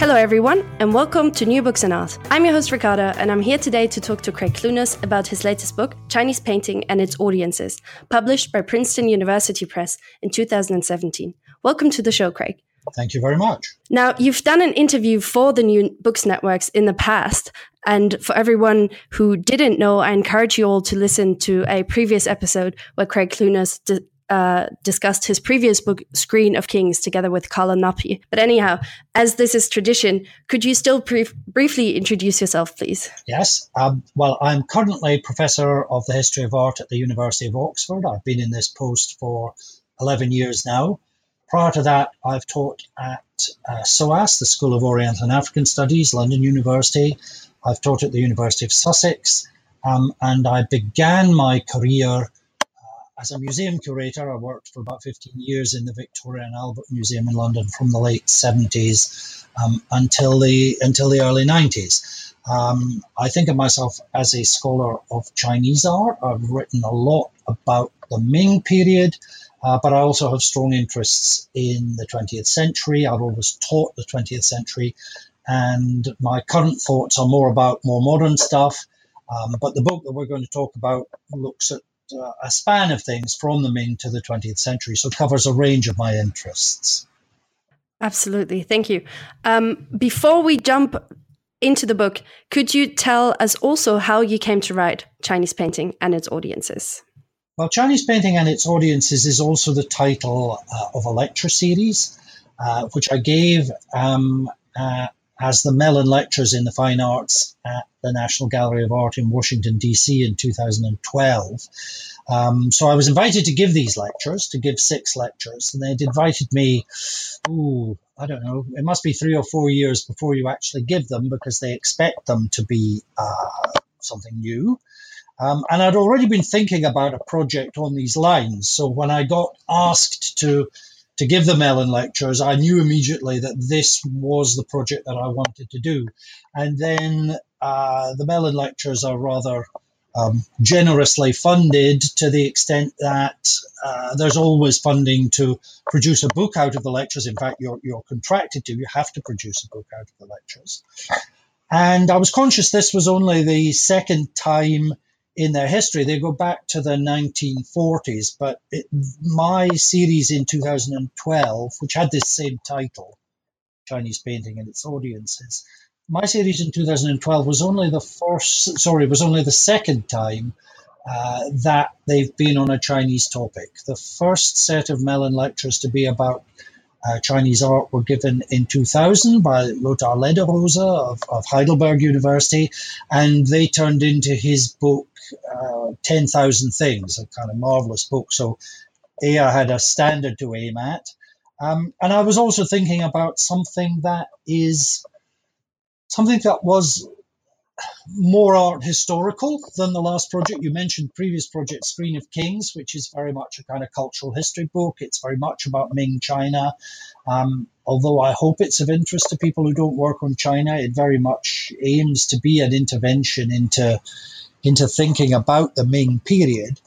Hello, everyone, and welcome to New Books and Art. I'm your host, Ricarda, and I'm here today to talk to Craig Clunas about his latest book, Chinese Painting and Its Audiences, published by Princeton University Press in 2017. Welcome to the show, Craig. Thank you very much. Now, you've done an interview for the New Books Networks in the past. And for everyone who didn't know, I encourage you all to listen to a previous episode where Craig Clunas uh, discussed his previous book, Screen of Kings, together with Carla Nappi. But anyhow, as this is tradition, could you still brief- briefly introduce yourself, please? Yes. Um, well, I'm currently Professor of the History of Art at the University of Oxford. I've been in this post for 11 years now. Prior to that, I've taught at uh, SOAS, the School of Oriental and African Studies, London University. I've taught at the University of Sussex. Um, and I began my career as a museum curator, I worked for about 15 years in the Victoria and Albert Museum in London from the late 70s um, until the until the early 90s. Um, I think of myself as a scholar of Chinese art. I've written a lot about the Ming period, uh, but I also have strong interests in the 20th century. I've always taught the 20th century, and my current thoughts are more about more modern stuff. Um, but the book that we're going to talk about looks at a span of things from the Ming to the 20th century, so covers a range of my interests. Absolutely. Thank you. Um, before we jump into the book, could you tell us also how you came to write Chinese painting and its audiences? Well, Chinese painting and its audiences is also the title uh, of a lecture series, uh, which I gave um, uh, as the Mellon Lectures in the Fine Arts at the National Gallery of Art in Washington, D.C. in 2012. Um, so I was invited to give these lectures, to give six lectures, and they'd invited me, ooh, I don't know, it must be three or four years before you actually give them because they expect them to be uh, something new. Um, and I'd already been thinking about a project on these lines. So when I got asked to to give the Mellon lectures, I knew immediately that this was the project that I wanted to do. And then uh, the Mellon lectures are rather um, generously funded to the extent that uh, there's always funding to produce a book out of the lectures. In fact, you're, you're contracted to, you have to produce a book out of the lectures. And I was conscious this was only the second time in their history. They go back to the 1940s, but it, my series in 2012, which had this same title, Chinese Painting and its Audiences, my series in 2012 was only the first, sorry, was only the second time uh, that they've been on a Chinese topic. The first set of Mellon lectures to be about uh, Chinese art were given in 2000 by Lothar Ledderose of, of Heidelberg University, and they turned into his book uh, 10,000 Things, a kind of marvelous book. So AI had a standard to aim at. Um, and I was also thinking about something that is something that was more art historical than the last project. You mentioned previous project, Screen of Kings, which is very much a kind of cultural history book. It's very much about Ming China. Um, although I hope it's of interest to people who don't work on China, it very much aims to be an intervention into into thinking about the Ming period.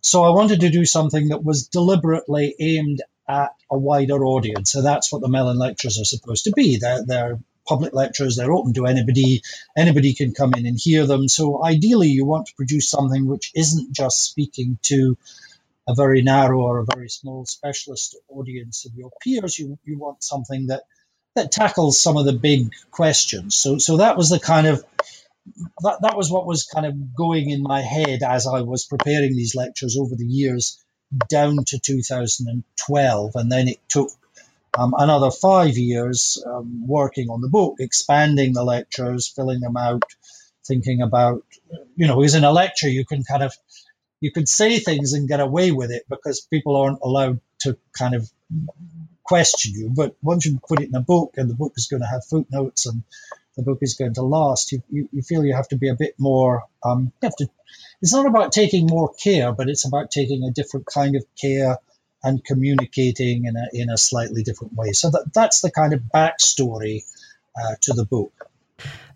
So I wanted to do something that was deliberately aimed at a wider audience. So that's what the Mellon lectures are supposed to be. They're, they're public lectures, they're open to anybody. Anybody can come in and hear them. So ideally, you want to produce something which isn't just speaking to a very narrow or a very small specialist audience of your peers. You, you want something that, that tackles some of the big questions. So, so that was the kind of that, that was what was kind of going in my head as I was preparing these lectures over the years down to 2012. And then it took um, another five years um, working on the book, expanding the lectures, filling them out, thinking about, you know, because in a lecture you can kind of, you can say things and get away with it because people aren't allowed to kind of question you. But once you put it in a book and the book is going to have footnotes and the book is going to last, you, you, you feel you have to be a bit more, um, you have to, it's not about taking more care, but it's about taking a different kind of care and communicating in a, in a slightly different way. So that, that's the kind of backstory uh, to the book.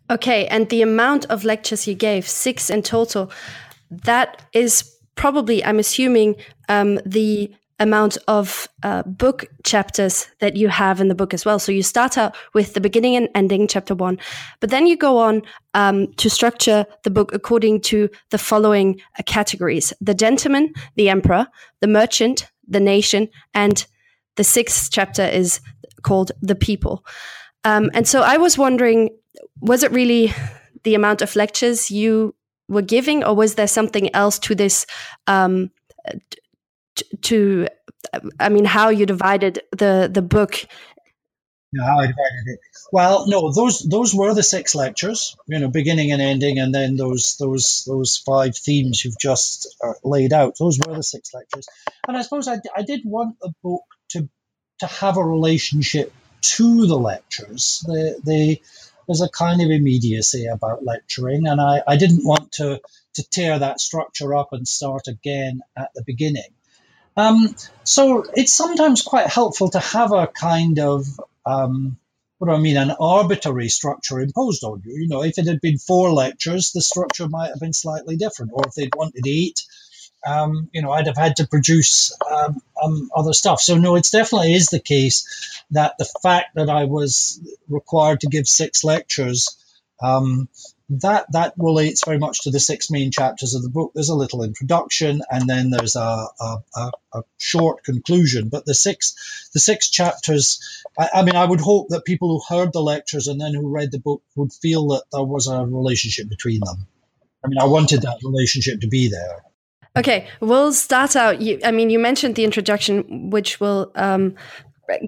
Okay, and the amount of lectures you gave, six in total, that is probably, I'm assuming, um, the amount of uh, book chapters that you have in the book as well. So you start out with the beginning and ending, chapter one, but then you go on um, to structure the book according to the following uh, categories the gentleman, the emperor, the merchant, the nation, and the sixth chapter is called the people. Um, and so I was wondering, was it really the amount of lectures you were giving, or was there something else to this? Um, to, I mean, how you divided the the book? I it. Well, no, those those were the six lectures, you know, beginning and ending, and then those those those five themes you've just uh, laid out. Those were the six lectures, and I suppose I, I did want the book to to have a relationship to the lectures. There's a kind of immediacy about lecturing, and I, I didn't want to, to tear that structure up and start again at the beginning. Um, so it's sometimes quite helpful to have a kind of um, what do I mean, an arbitrary structure imposed on you. You know, if it had been four lectures, the structure might have been slightly different, or if they'd wanted eight, um, you know, I'd have had to produce um, um, other stuff. So no, it definitely is the case that the fact that I was required to give six lectures, um, that that relates very much to the six main chapters of the book. There's a little introduction, and then there's a, a, a, a short conclusion. But the six the six chapters, I, I mean, I would hope that people who heard the lectures and then who read the book would feel that there was a relationship between them. I mean, I wanted that relationship to be there. Okay, we'll start out. You, I mean, you mentioned the introduction, which will um,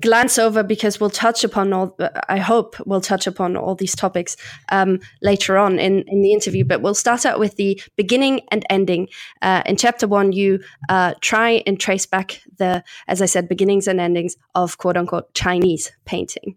glance over because we'll touch upon all. I hope we'll touch upon all these topics um, later on in in the interview. But we'll start out with the beginning and ending. Uh, in chapter one, you uh, try and trace back the, as I said, beginnings and endings of quote unquote Chinese painting.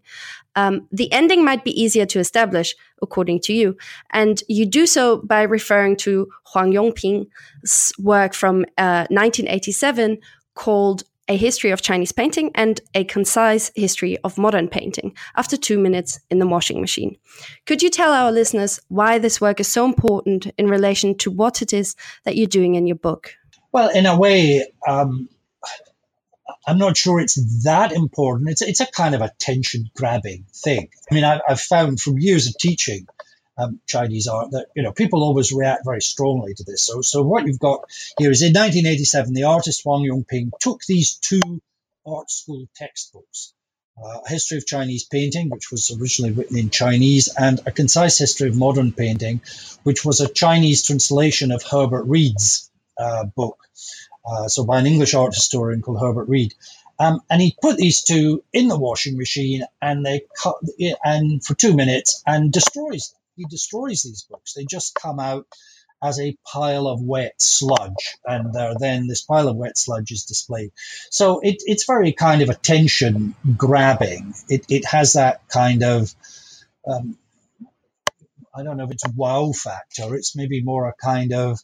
Um, the ending might be easier to establish, according to you, and you do so by referring to Huang Yongping's work from uh, 1987 called A History of Chinese Painting and A Concise History of Modern Painting after two minutes in the washing machine. Could you tell our listeners why this work is so important in relation to what it is that you're doing in your book? Well, in a way, um, I'm not sure it's that important. It's it's a kind of attention grabbing thing. I mean, I, have found from years of teaching um, Chinese art that you know people always react very strongly to this. So so what you've got here is in 1987, the artist Huang Yongping took these two art school textbooks. Uh, a history of Chinese painting, which was originally written in Chinese, and a concise history of modern painting, which was a Chinese translation of Herbert Read's uh, book uh, so by an English art historian called Herbert Read. Um, and he put these two in the washing machine and they cut and for two minutes and destroys them. He destroys these books. They just come out as a pile of wet sludge, and then this pile of wet sludge is displayed. So it, it's very kind of attention grabbing. It, it has that kind of um, I don't know if it's a wow factor. It's maybe more a kind of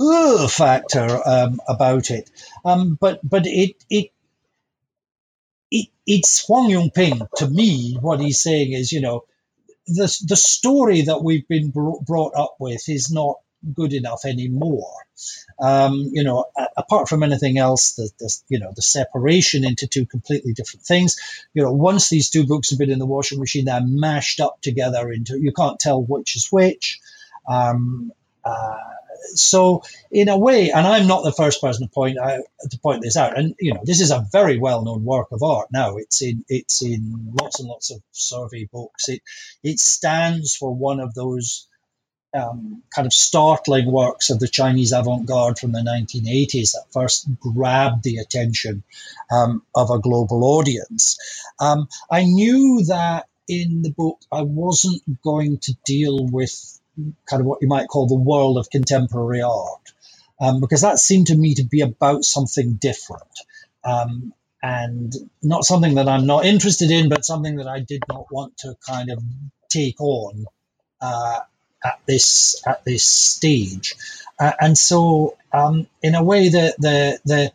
ugh factor um, about it. Um, but but it it it it's Huang Yongping to me. What he's saying is, you know, the the story that we've been brought up with is not good enough anymore. Um, you know, apart from anything else, the, the you know the separation into two completely different things. You know, once these two books have been in the washing machine, they're mashed up together into you can't tell which is which. Um, uh, so in a way, and I'm not the first person to point out to point this out. And you know, this is a very well-known work of art now. It's in it's in lots and lots of survey books. It it stands for one of those um, kind of startling works of the Chinese avant-garde from the 1980s that first grabbed the attention um, of a global audience. Um, I knew that in the book I wasn't going to deal with kind of what you might call the world of contemporary art, um, because that seemed to me to be about something different. Um, and not something that I'm not interested in, but something that I did not want to kind of take on uh, at this at this stage. Uh, and so, um, in a way, the the the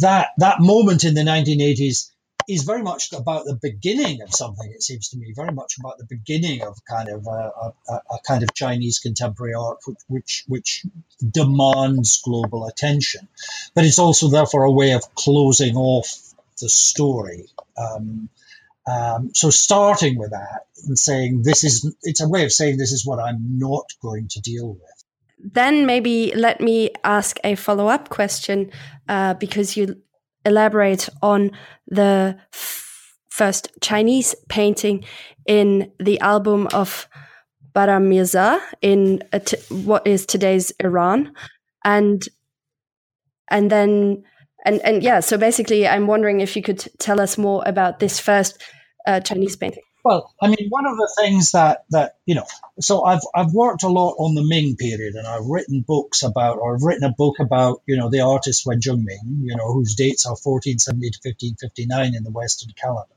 that that moment in the 1980s is very much about the beginning of something. It seems to me very much about the beginning of kind of a, a, a kind of Chinese contemporary art, which, which which demands global attention. But it's also therefore a way of closing off the story. Um, um, so starting with that and saying this is it's a way of saying this is what I'm not going to deal with. Then maybe let me ask a follow up question uh, because you elaborate on the first Chinese painting in the album of Bahram Mirza in what is today's Iran, and and then and and yeah. So basically, I'm wondering if you could tell us more about this first uh, Chinese painting. Well, I mean, one of the things that that you know, so I've I've worked a lot on the Ming period, and I've written books about, or I've written a book about, you know, the artist Wen Zhengming, you know, whose dates are 1470 to 1559 in the Western calendar.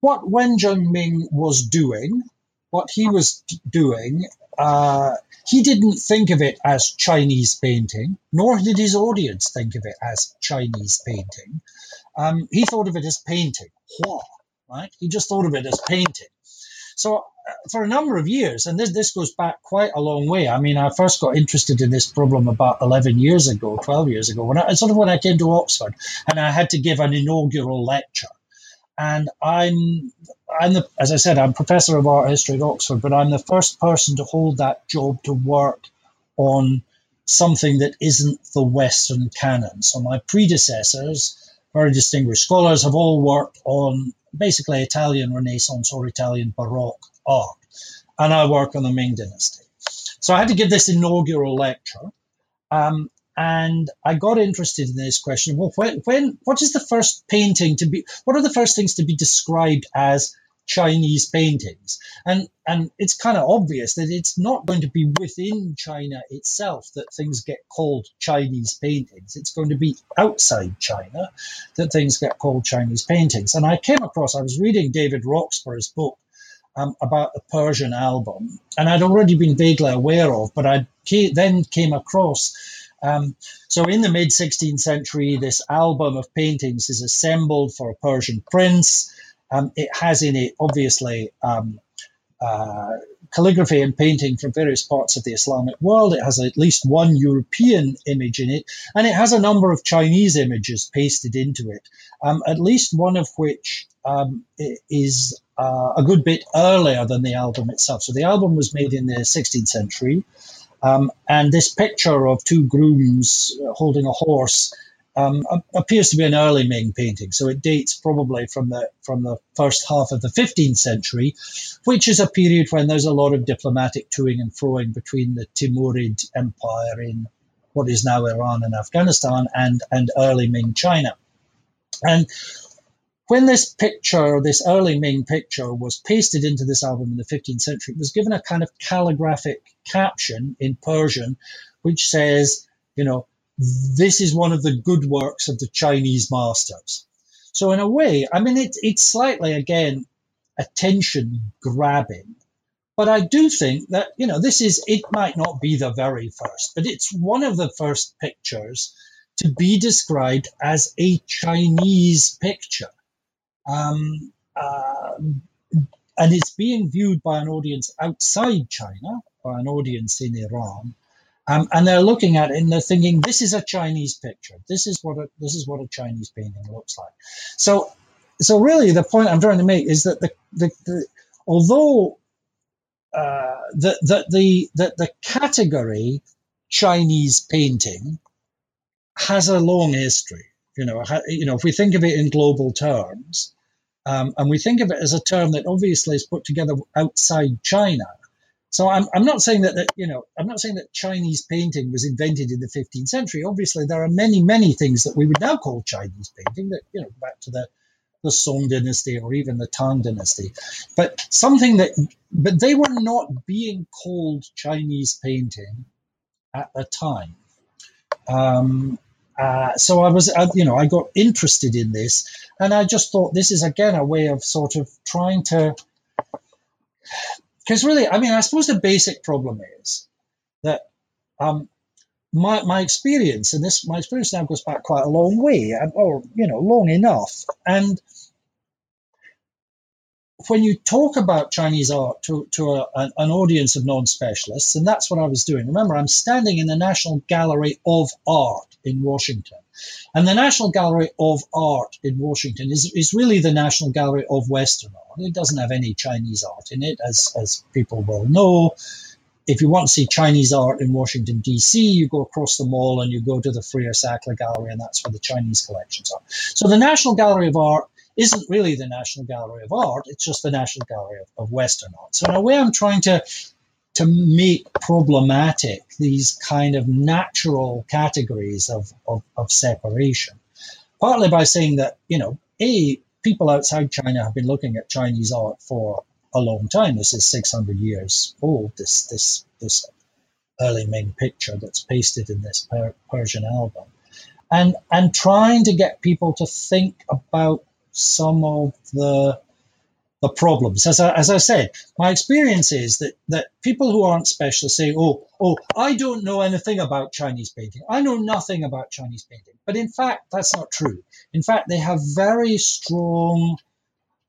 What Wen Zhengming was doing, what he was doing, uh, he didn't think of it as Chinese painting, nor did his audience think of it as Chinese painting. Um, he thought of it as painting. Right? He just thought of it as painting. So uh, for a number of years, and this, this goes back quite a long way. I mean, I first got interested in this problem about 11 years ago, 12 years ago, when I, sort of when I came to Oxford and I had to give an inaugural lecture. And I'm, I'm the, as I said, I'm professor of art history at Oxford, but I'm the first person to hold that job to work on something that isn't the Western canon. So my predecessors, very distinguished scholars, have all worked on basically Italian Renaissance or Italian Baroque art. And I work on the Ming Dynasty. So I had to give this inaugural lecture. Um, and I got interested in this question. Well, when, when, what is the first painting to be, what are the first things to be described as Chinese paintings. And and it's kind of obvious that it's not going to be within China itself that things get called Chinese paintings. It's going to be outside China that things get called Chinese paintings. And I came across, I was reading David Roxburgh's book um, about the Persian album, and I'd already been vaguely aware of, but I then came across. Um, so in the mid 16th century, this album of paintings is assembled for a Persian prince. Um, it has in it, obviously, um, uh, calligraphy and painting from various parts of the Islamic world. It has at least one European image in it, and it has a number of Chinese images pasted into it, um, at least one of which um, is uh, a good bit earlier than the album itself. So the album was made in the 16th century, um, and this picture of two grooms holding a horse um, appears to be an early Ming painting. So it dates probably from the from the first half of the 15th century, which is a period when there's a lot of diplomatic toing and froing between the Timurid Empire in what is now Iran and Afghanistan and and early Ming China. And when this picture, this early Ming picture, was pasted into this album in the 15th century, it was given a kind of calligraphic caption in Persian, which says, you know, this is one of the good works of the Chinese masters. So in a way, I mean, it, it's slightly again attention grabbing, but I do think that you know this is it might not be the very first, but it's one of the first pictures to be described as a Chinese picture. Um, uh, and it's being viewed by an audience outside China, by an audience in Iran, um, and they're looking at it and they're thinking, this is a Chinese picture. This is what a, this is what a Chinese painting looks like. So, so really, the point I'm trying to make is that the, the, the although uh, the, the, the, the, the category Chinese painting has a long history. You know, you know, if we think of it in global terms, um, and we think of it as a term that obviously is put together outside China, so I'm, I'm not saying that, that, you know, I'm not saying that Chinese painting was invented in the 15th century. Obviously, there are many, many things that we would now call Chinese painting that, you know, back to the, the Song dynasty or even the Tang dynasty. But something that, but they were not being called Chinese painting at the time. Um, uh, so I was, uh, you know, I got interested in this, and I just thought this is again a way of sort of trying to because really, I mean, I suppose the basic problem is that um, my, my experience, and this my experience now goes back quite a long way, or you know, long enough. And when you talk about Chinese art to, to a, an audience of non specialists, and that's what I was doing. Remember, I'm standing in the National Gallery of Art in Washington. And the National Gallery of Art in Washington is, is really the National Gallery of Western art. It doesn't have any Chinese art in it, as, as people will know. If you want to see Chinese art in Washington, D.C., you go across the mall and you go to the Freer Sackler Gallery, and that's where the Chinese collections are. So the National Gallery of Art isn't really the National Gallery of Art, it's just the National Gallery of, of Western Art. So in a way, I'm trying to to make problematic these kind of natural categories of, of, of separation. Partly by saying that, you know, A, people outside China have been looking at Chinese art for a long time. This is 600 years old, this, this, this early Ming picture that's pasted in this per- Persian album. And, and trying to get people to think about some of the the problems. As I, as I said, my experience is that, that people who aren't specialists say, oh, oh, I don't know anything about Chinese painting. I know nothing about Chinese painting. But in fact, that's not true. In fact, they have very strong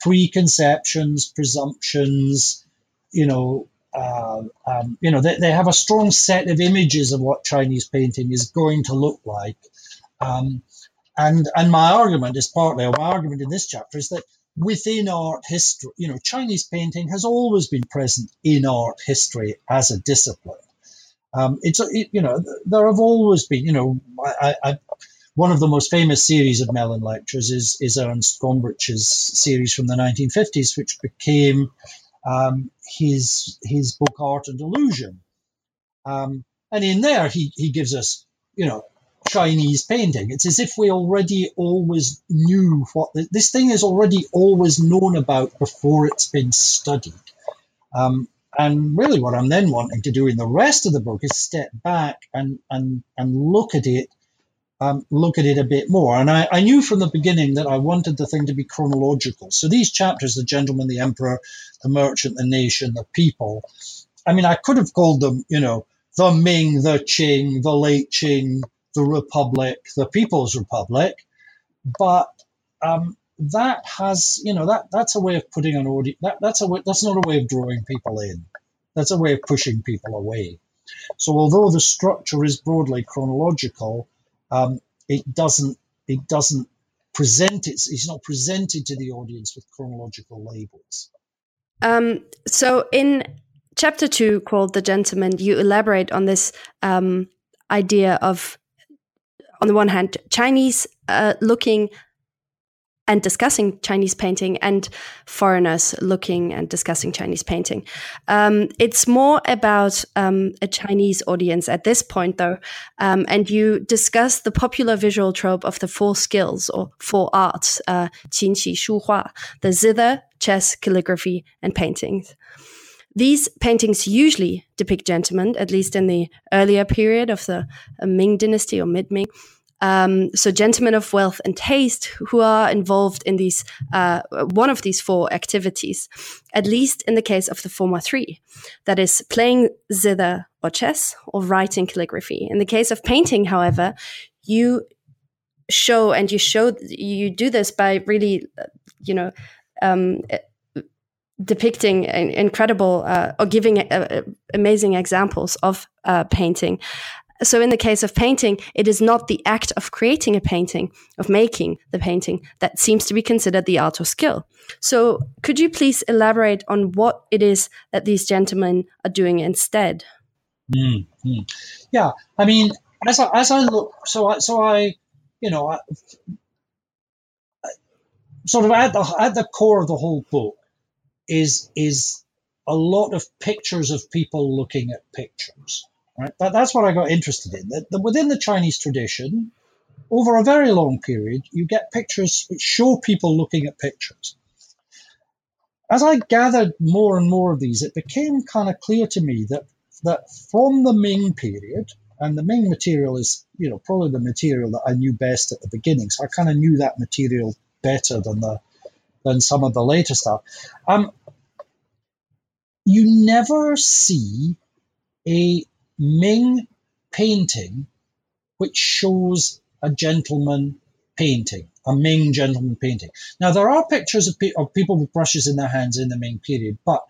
preconceptions, presumptions, you know, uh, um, you know, they, they have a strong set of images of what Chinese painting is going to look like. Um, and and my argument is partly, my argument in this chapter is that within art history, you know, Chinese painting has always been present in art history as a discipline. Um, it's it, you know there have always been you know I, I, one of the most famous series of Mellon lectures is is Ernst Gombrich's series from the 1950s, which became um, his his book Art and Illusion. Um, and in there, he he gives us you know Chinese painting. It's as if we already always knew what the, this thing is already always known about before it's been studied. Um, and really, what I'm then wanting to do in the rest of the book is step back and and and look at it, um, look at it a bit more. And I, I knew from the beginning that I wanted the thing to be chronological. So these chapters, the gentleman, the emperor, the merchant, the nation, the people. I mean, I could have called them, you know, the Ming, the Qing, the late Qing, the Republic, the People's Republic, but um, that has, you know, that that's a way of putting an audience. That, that's a way, that's not a way of drawing people in. That's a way of pushing people away. So although the structure is broadly chronological, um, it doesn't it doesn't present it's, it's not presented to the audience with chronological labels. Um, so in chapter two called the gentleman you elaborate on this um, idea of on the one hand, Chinese uh, looking and discussing Chinese painting and foreigners looking and discussing Chinese painting. Um, it's more about um, a Chinese audience at this point, though, um, and you discuss the popular visual trope of the four skills or four arts, uh, qin, qi, shu, hua, the zither, chess, calligraphy, and paintings. These paintings usually depict gentlemen, at least in the earlier period of the uh, Ming dynasty or mid Ming. Um, so, gentlemen of wealth and taste who are involved in these uh, one of these four activities, at least in the case of the former three, that is playing zither or chess or writing calligraphy. In the case of painting, however, you show and you show you do this by really, uh, you know. Um, depicting incredible uh, or giving uh, uh, amazing examples of uh, painting. So, in the case of painting, it is not the act of creating a painting, of making the painting, that seems to be considered the art or skill. So, could you please elaborate on what it is that these gentlemen are doing instead? Mm, mm. Yeah, I mean, as I, as I look, so I, so I, you know, I, sort of at the at the core of the whole book is is a lot of pictures of people looking at pictures. Right? That, that's what I got interested in. That, that within the Chinese tradition, over a very long period, you get pictures which show people looking at pictures. As I gathered more and more of these, it became kind of clear to me that that from the Ming period, and the Ming material is, you know, probably the material that I knew best at the beginning. So I kind of knew that material better than the than some of the later stuff. Um, you never see a Ming painting which shows a gentleman painting, a Ming gentleman painting. Now, there are pictures of, pe- of people with brushes in their hands in the Ming period, but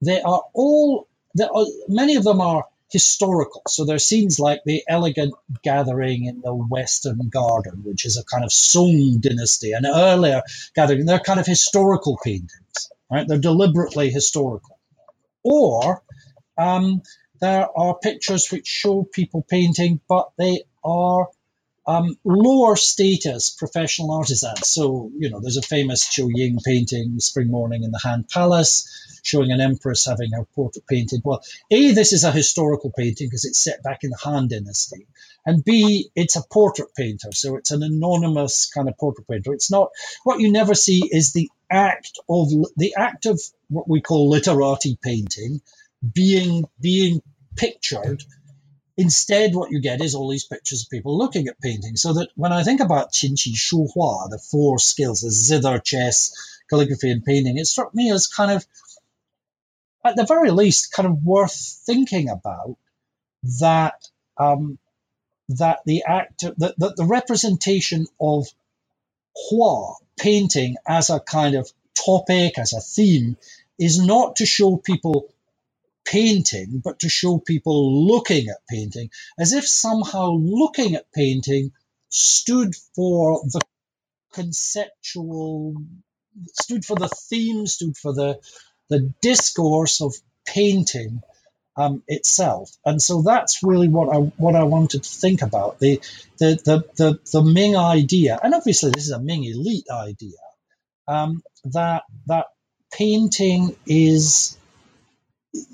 they are all, are, many of them are historical. So there are scenes like the elegant gathering in the Western Garden, which is a kind of Song dynasty, an earlier gathering. They're kind of historical paintings, right? They're deliberately historical. Or um, there are pictures which show people painting, but they are um, lower status professional artisans. So, you know, there's a famous Chiu Ying painting, Spring Morning in the Han Palace, showing an empress having her portrait painted. Well, A, this is a historical painting because it's set back in the Han Dynasty. And B, it's a portrait painter. So it's an anonymous kind of portrait painter. It's not, what you never see is the act of, the act of what we call literati painting being, being pictured Instead, what you get is all these pictures of people looking at paintings. So that when I think about Qinqi Shu Hua, the four skills, the zither, chess, calligraphy, and painting, it struck me as kind of, at the very least, kind of worth thinking about that um, that the act that, that the representation of Hua painting as a kind of topic, as a theme, is not to show people painting, but to show people looking at painting, as if somehow looking at painting stood for the conceptual, stood for the theme, stood for the, the discourse of painting um, itself. And so that's really what I what I wanted to think about the the the the, the Ming idea, and obviously this is a Ming elite idea um, that that painting is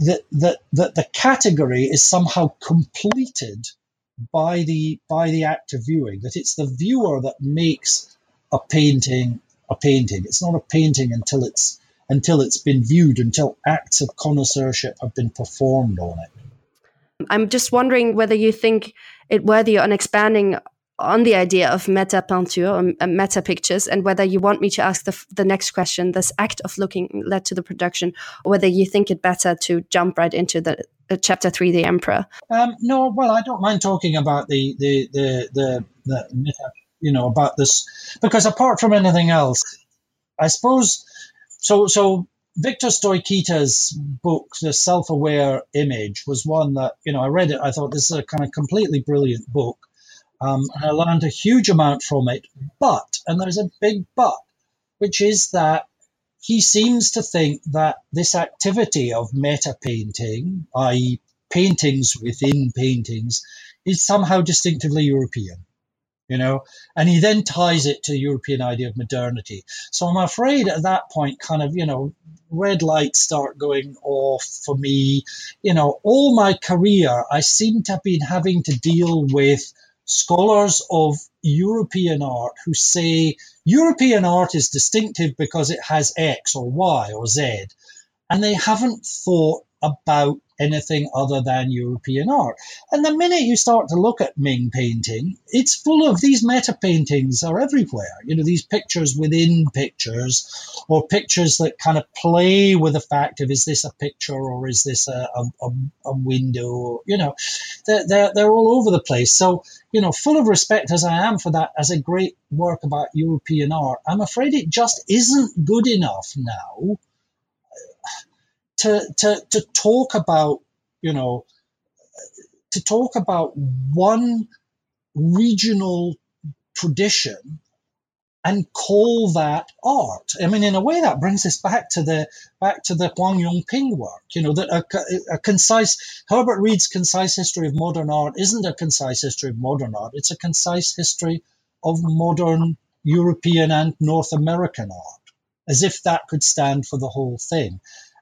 that that that the category is somehow completed by the by the act of viewing. That it's the viewer that makes a painting a painting. It's not a painting until it's until it's been viewed, until acts of connoisseurship have been performed on it. I'm just wondering whether you think it worthy on expanding on the idea of meta peinture or uh, meta pictures and whether you want me to ask the, the next question this act of looking led to the production or whether you think it better to jump right into the uh, chapter three the emperor um, no well i don't mind talking about the the the the, the meta, you know about this because apart from anything else i suppose so so Victor Stoichita's book, The Self Aware Image, was one that, you know, I read it. I thought this is a kind of completely brilliant book. Um, and I learned a huge amount from it. But, and there's a big but, which is that he seems to think that this activity of meta painting, i.e., paintings within paintings, is somehow distinctively European. You know, and he then ties it to the European idea of modernity. So I'm afraid at that point, kind of, you know, red lights start going off for me. You know, all my career, I seem to have been having to deal with scholars of European art who say European art is distinctive because it has X or Y or Z, and they haven't thought about anything other than European art. And the minute you start to look at Ming painting, it's full of these meta paintings are everywhere. You know, these pictures within pictures, or pictures that kind of play with the fact of is this a picture or is this a, a, a window? You know, they're, they're, they're all over the place. So, you know, full of respect as I am for that as a great work about European art, I'm afraid it just isn't good enough now to, to, to talk about, you know, to talk about one regional tradition and call that art. I mean, in a way, that brings us back to the back to the Huang Yongping work. You know, that a, a, concise Herbert Read's concise history of modern art isn't a concise history of modern art. It's a concise history of modern European and North American art, as if that could stand for the whole thing.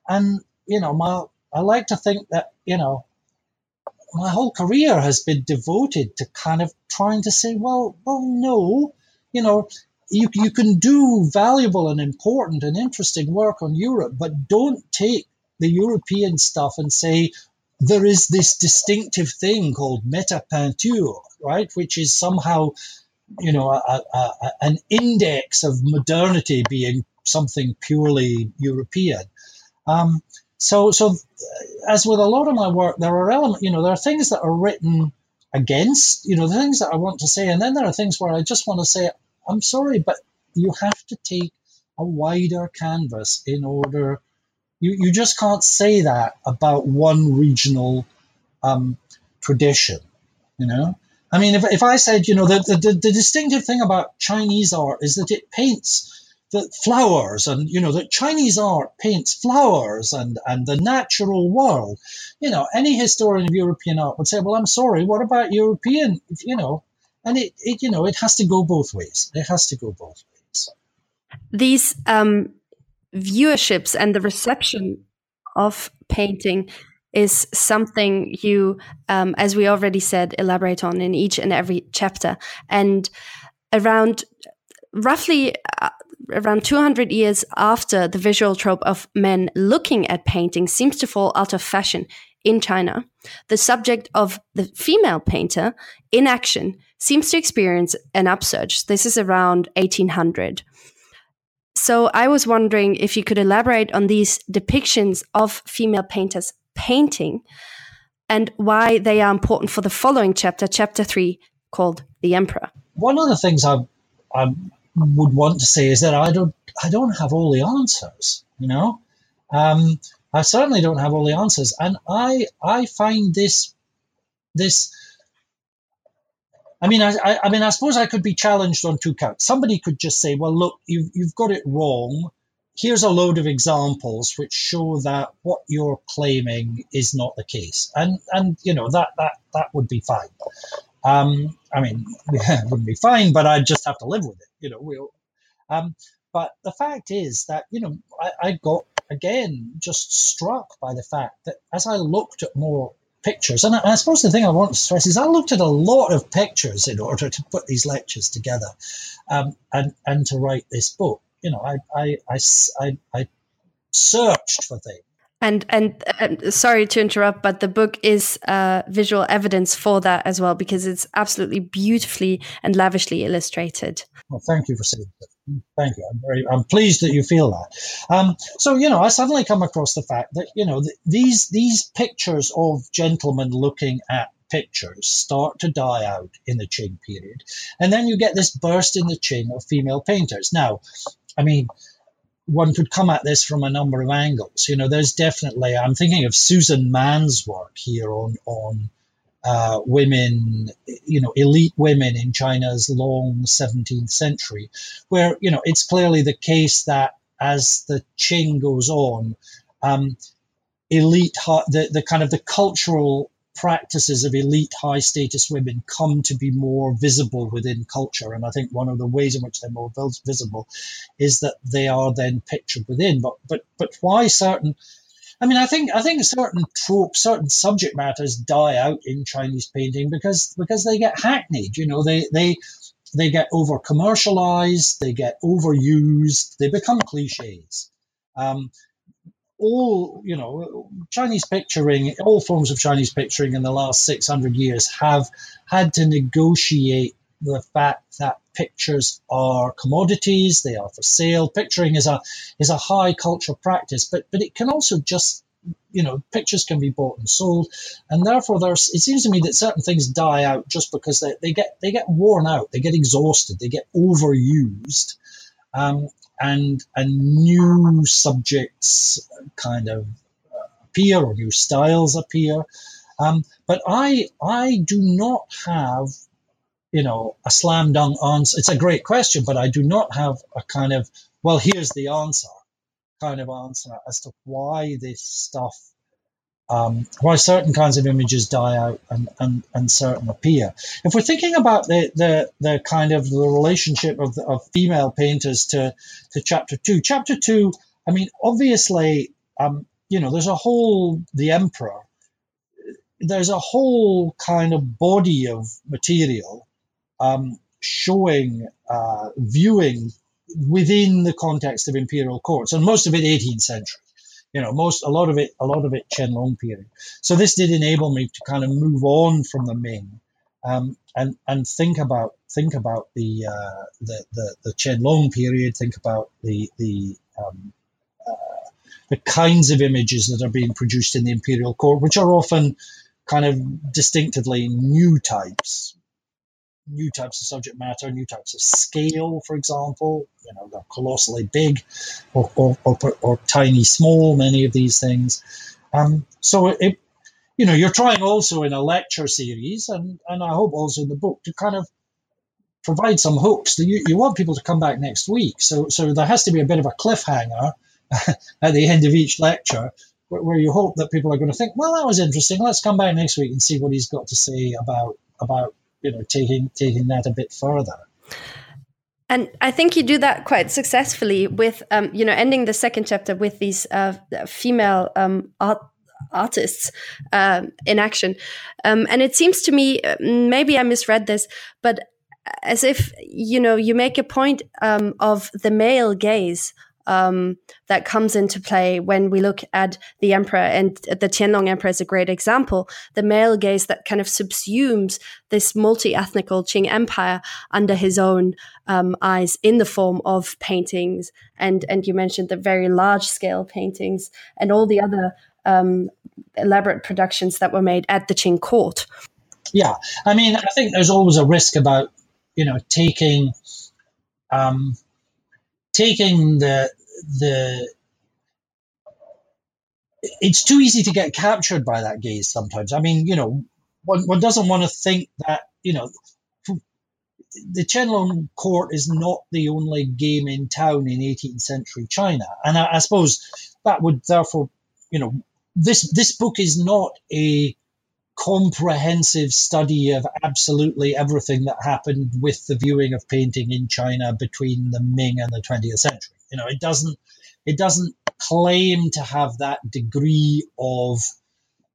And you know, my I like to think that you know my whole career has been devoted to kind of trying to say, well, well, no, you know, you you can do valuable and important and interesting work on Europe, but don't take the European stuff and say there is this distinctive thing called meta peinture, right, which is somehow you know, a, a, a, an index of modernity being something purely European. Um, so, so as with a lot of my work, there are elements, you know, there are things that are written against, you know, the things that I want to say. And then there are things where I just want to say, I'm sorry, but you have to take a wider canvas in order. You, you just can't say that about one regional um, tradition, you know? I mean, if, if I said, you know, the, the, the distinctive thing about Chinese art is that it paints the flowers and you know that chinese art paints flowers and and the natural world. You know any historian of european art would say well i'm sorry what about european? You know and it, it you know it has to go both ways. It has to go both ways. These um, viewerships and the reception of painting is something you um, as we already said elaborate on in each and every chapter. And around roughly uh, around 200 years after the visual trope of men looking at paintings seems to fall out of fashion in China, the subject of the female painter in action seems to experience an upsurge. This is around 1800. So I was wondering if you could elaborate on these depictions of female painters painting and why they are important for the following chapter, chapter three, called The Emperor. One of the things I, I would want to say is that I don't, I don't have all the answers, you know? Um, I certainly don't have all the answers. And I, I find this, this, I mean, I, I mean, I suppose I could be challenged on two counts. Somebody could just say, "Well, look, you've you've got it wrong. Here's a load of examples which show that what you're claiming is not the case," and and you know that that that would be fine. Um, I mean, it wouldn't be fine, but I'd just have to live with it. You know, we'll. Um, but the fact is that you know I, I got again just struck by the fact that as I looked at more pictures. And I, I, suppose the thing I want to stress is I looked at a lot of pictures in order to put these lectures together um, and, and to write this book. You know, I, I, I, I, I searched for things. And, and sorry to interrupt, but the book is uh, visual evidence for that as well because it's absolutely beautifully and lavishly illustrated. Well, thank you for saying that. Thank you. I'm very. I'm pleased that you feel that. Um, so you know, I suddenly come across the fact that you know th- these these pictures of gentlemen looking at pictures start to die out in the Qing period, and then you get this burst in the Qing of female painters. Now, I mean, one could come at this from a number of angles. You know, there's definitely. I'm thinking of Susan Mann's work here on on uh, women, you know, elite women in China's long 17th century, where, you know, it's clearly the case that as the Qing goes on, um, elite, the, the kind of the cultural practices of elite high status women come to be more visible within culture. And I think one of the ways in which they're more visible is that they are then pictured within. But, but, but why certain I mean, I think I think certain tropes, certain subject matters die out in Chinese painting because because they get hackneyed. You know, they they they get over commercialized, they get overused, they become cliches. Um, all you know, Chinese picturing, all forms of Chinese picturing in the last six hundred years have had to negotiate the fact that pictures are commodities, they are for sale. Picturing is a is a high cultural practice, but but it can also just you know pictures can be bought and sold, and therefore there's it seems to me that certain things die out just because they, they get they get worn out, they get exhausted, they get overused. Um, and and new subjects kind of appear or new styles appear. Um, but I I do not have you know, a slam dunk answer. It's a great question, but I do not have a kind of, well, here's the answer kind of answer as to why this stuff, um, why certain kinds of images die out and, and, and certain appear. If we're thinking about the, the, the kind of the relationship of, of female painters to, to chapter two, chapter two, I mean, obviously, um, you know, there's a whole, the emperor, there's a whole kind of body of material um, showing, uh, viewing within the context of imperial courts, and most of it 18th century. You know, most a lot of it, a lot of it Qianlong period. So this did enable me to kind of move on from the Ming um, and and think about think about the uh, the, the the Qianlong period. Think about the the um, uh, the kinds of images that are being produced in the imperial court, which are often kind of distinctively new types, new types of subject matter, new types of scale, for example. You know, they're colossally big or, or, or, or tiny small, many of these things. Um, so it, you know, you're trying also in a lecture series, and, and I hope also in the book to kind of provide some hooks. That you, you want people to come back next week, so so there has to be a bit of a cliffhanger at the end of each lecture where, you hope that people are going to think, well, that was interesting. Let's come back next week and see what he's got to say about about you know taking taking that a bit further. And I think you do that quite successfully with, um, you know, ending the second chapter with these uh, female um, art artists um, in action. Um, and it seems to me, uh, maybe I misread this, but as if you know, you make a point um, of the male gaze um, that comes into play when we look at the emperor, and the Qianlong emperor is a great example. The male gaze that kind of subsumes this multi-ethnical Qing empire under his own um, eyes in the form of paintings, and and you mentioned the very large-scale paintings and all the other um, elaborate productions that were made at the Qing court. Yeah, I mean, I think there's always a risk about you know taking um, taking the the it's too easy to get captured by that gaze sometimes. I mean, you know, one, one doesn't want to think that, you know, the Qianlong court is not the only game in town in 18th century China. And I, I suppose that would therefore, you know, this, this book is not a comprehensive study of absolutely everything that happened with the viewing of painting in China between the Ming and the 20th century. You know, it doesn't it doesn't claim to have that degree of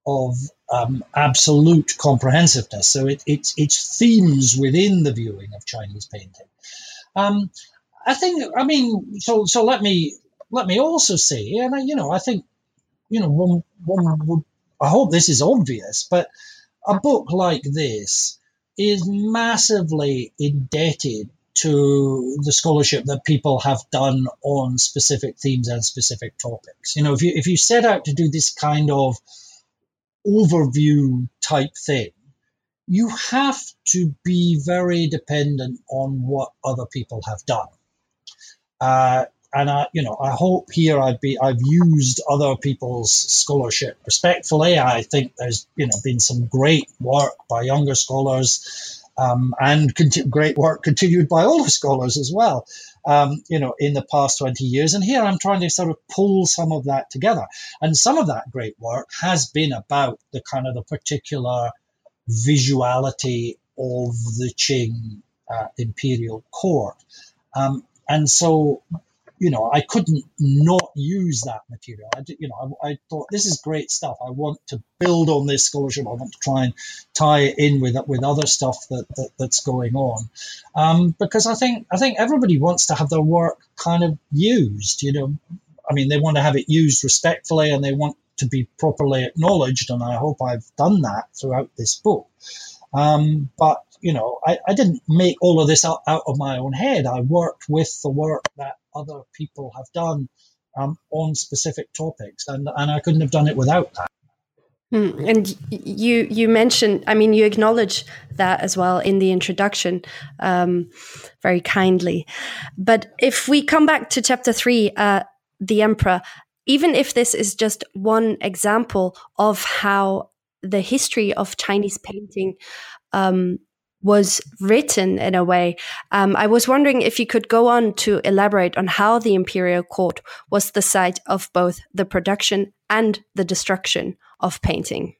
of um, absolute comprehensiveness. So it, it's it's themes within the viewing of Chinese painting. Um, I think. I mean, so so let me let me also say, and I, you know, I think you know one one would. I hope this is obvious, but a book like this is massively indebted to the scholarship that people have done on specific themes and specific topics. You know, if you if you set out to do this kind of overview type thing, you have to be very dependent on what other people have done. Uh, and I, you know, I hope here I've be I've used other people's scholarship respectfully. I think there's you know been some great work by younger scholars um, and conti- great work continued by older scholars as well, um, you know, in the past 20 years. And here I'm trying to sort of pull some of that together. And some of that great work has been about the kind of the particular visuality of the Qing uh, imperial court. Um, and so you know, I couldn't not use that material. I, you know, I, I, thought this is great stuff. I want to build on this scholarship. I want to try and tie it in with with other stuff that, that that's going on, um, because I think I think everybody wants to have their work kind of used. You know, I mean, they want to have it used respectfully, and they want to be properly acknowledged. And I hope I've done that throughout this book. Um, but you know, I, I didn't make all of this out, out of my own head. I worked with the work that other people have done um, on specific topics, and and I couldn't have done it without that. Mm, and you you mentioned, I mean, you acknowledge that as well in the introduction, um, very kindly. But if we come back to chapter three, uh, the emperor, even if this is just one example of how the history of Chinese painting um, was written in a way. Um, I was wondering if you could go on to elaborate on how the imperial court was the site of both the production and the destruction of painting.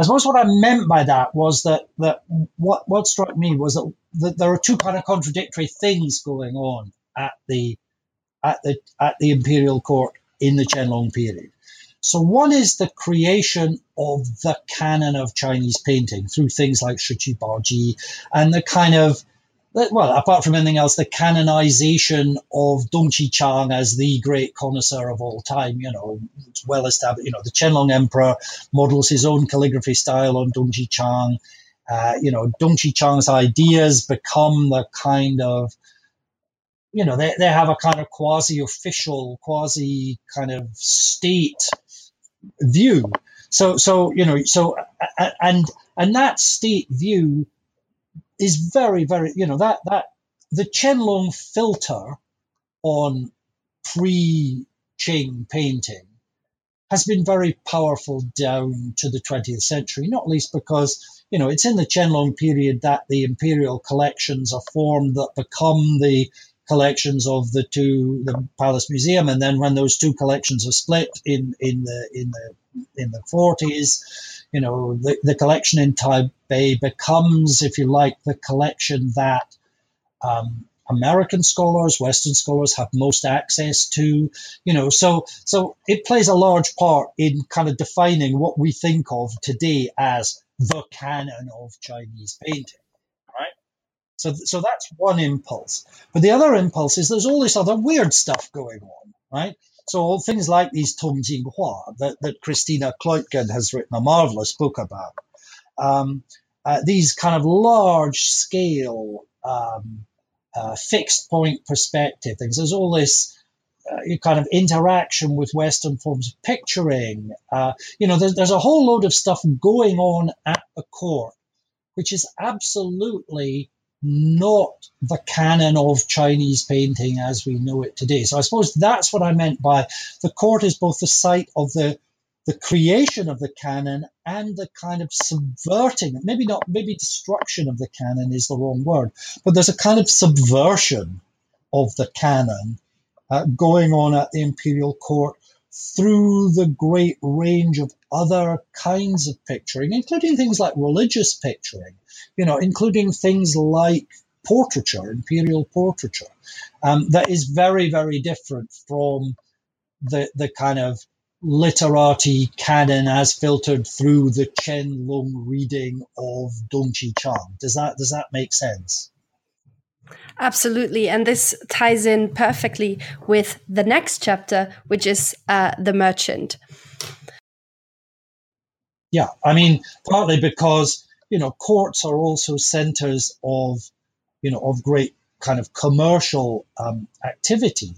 I suppose what I meant by that was that, that what, what struck me was that, that there are two kind of contradictory things going on at the at the at the imperial court in the Qianlong period. So one is the creation of the canon of Chinese painting through things like Shiqu Baoji and the kind of well, apart from anything else, the canonization of Dong Qichang as the great connoisseur of all time, you know, it's well established. You know, the Qianlong Emperor models his own calligraphy style on Dong Qichang. Uh, you know, Dong Qichang's ideas become the kind of you know, they, they have a kind of quasi official, quasi kind of state view. so so you know so and and that state view is very very you know that that the Qianlong filter on pre Qing painting has been very powerful down to the 20th century, not least because, you know, it's in the Qianlong period that the imperial collections are formed that become the collections of the two, the Palace Museum. And then when those two collections are split in, in the, in the, in the 40s, you know, the, the collection in Taipei becomes, if you like, the collection that um, American scholars, Western scholars have most access to, you know, so so it plays a large part in kind of defining what we think of today as the canon of Chinese painting? So so that's one impulse. But the other impulse is there's all this other weird stuff going on, right? So things like these Tongjinghua that, that Christina Kleutgen has written a marvelous book about. Um, uh, these kind of large scale um, uh, fixed point perspective things. There's all this uh, kind of interaction with Western forms of picturing. Uh, you know, there's, there's a whole load of stuff going on at the court, which is absolutely not the canon of Chinese painting as we know it today. So I suppose that's what I meant by the court is both the site of the the creation of the canon and the kind of subverting, maybe not, maybe destruction of the canon is the wrong word, but there's a kind of subversion of the canon uh, going on at the imperial court through the great range of other kinds of picturing, including things like religious picturing, you know, including things like portraiture, imperial portraiture, um, that is very, very different from the, the kind of literati canon as filtered through the Qianlong reading of Dong Qichang. Does that does that make sense? Absolutely, and this ties in perfectly with the next chapter, which is uh, the merchant. Yeah, I mean, partly because you know courts are also centers of you know of great kind of commercial um, activity.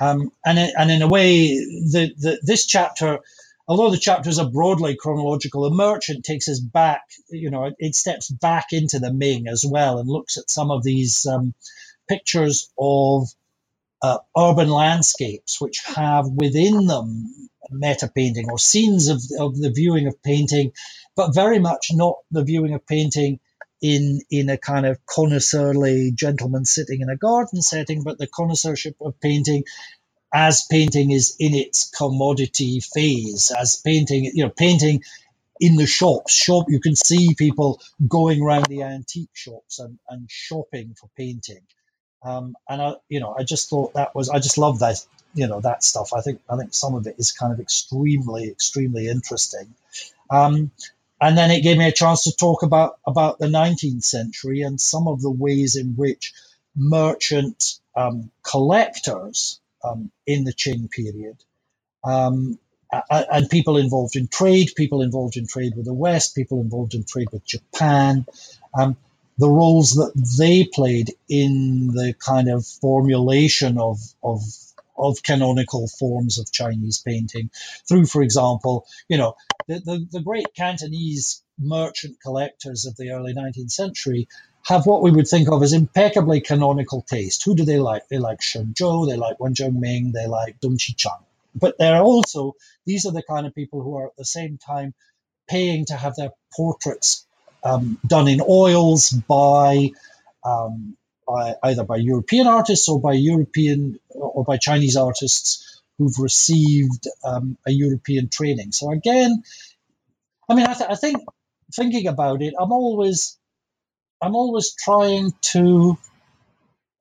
Um, and, and in a way, the, the, this chapter, although the chapters are broadly chronological, the merchant takes us back, you know, it steps back into the Ming as well and looks at some of these um, pictures of uh, urban landscapes which have within them meta painting or scenes of, of the viewing of painting, but very much not the viewing of painting in in a kind of connoisseurly gentleman sitting in a garden setting, but the connoisseurship of painting as painting is in its commodity phase, as painting, you know, painting in the shops. Shop, you can see people going around the antique shops and, and shopping for painting. Um, and I, you know, I just thought that was, I just love that, you know, that stuff. I think, I think some of it is kind of extremely, extremely interesting. Um, and then it gave me a chance to talk about about the 19th century and some of the ways in which merchant um, collectors um, in the Qing period um, and people involved in trade, people involved in trade with the West, people involved in trade with Japan, um, the roles that they played in the kind of formulation of, of of canonical forms of Chinese painting through, for example, you know, the, the, the great Cantonese merchant collectors of the early 19th century have what we would think of as impeccably canonical taste. Who do they like? They like Shen Zhou, they like Wen Zhengming, they like Dong Qichang. But they're also, these are the kind of people who are at the same time paying to have their portraits um, done in oils by, um, by either by European artists or by European or by Chinese artists who've received um, a European training. So again, I mean, I, th- I think thinking about it, I'm always I'm always trying to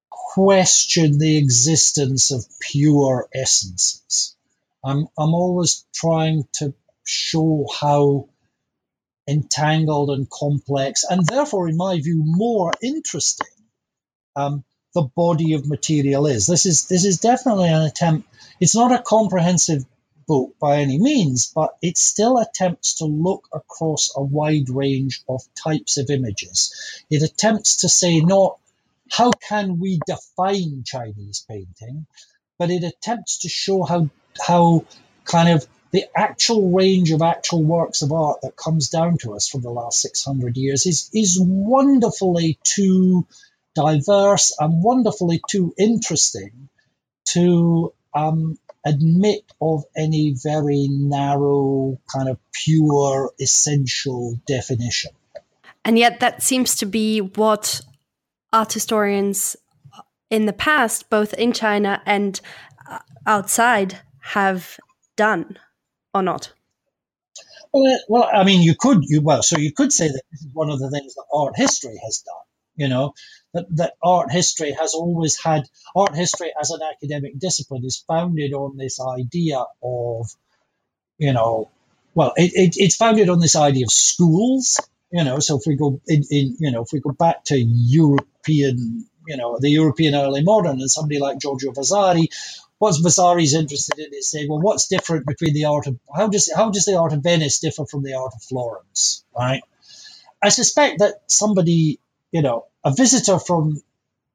question the existence of pure essences. I'm I'm always trying to show how entangled and complex, and therefore, in my view, more interesting um, the body of material is. This is this is definitely an attempt. It's not a comprehensive book by any means, but it still attempts to look across a wide range of types of images. It attempts to say not how can we define Chinese painting, but it attempts to show how how kind of the actual range of actual works of art that comes down to us from the last 600 years is, is wonderfully too diverse and wonderfully too interesting to um, admit of any very narrow, kind of pure, essential definition. And yet, that seems to be what art historians in the past, both in China and uh, outside, have done or not? Well, well, I mean, you could, you well, so you could say that this is one of the things that art history has done. You know, that, that art history has always had art history as an academic discipline is founded on this idea of, you know, well, it, it, it's founded on this idea of schools. You know, so if we go in, in, you know, if we go back to European, you know, the European early modern, and somebody like Giorgio Vasari what Vasari's interested in is saying, well, what's different between the art of how does how does the art of Venice differ from the art of Florence, right? I suspect that somebody, you know, a visitor from,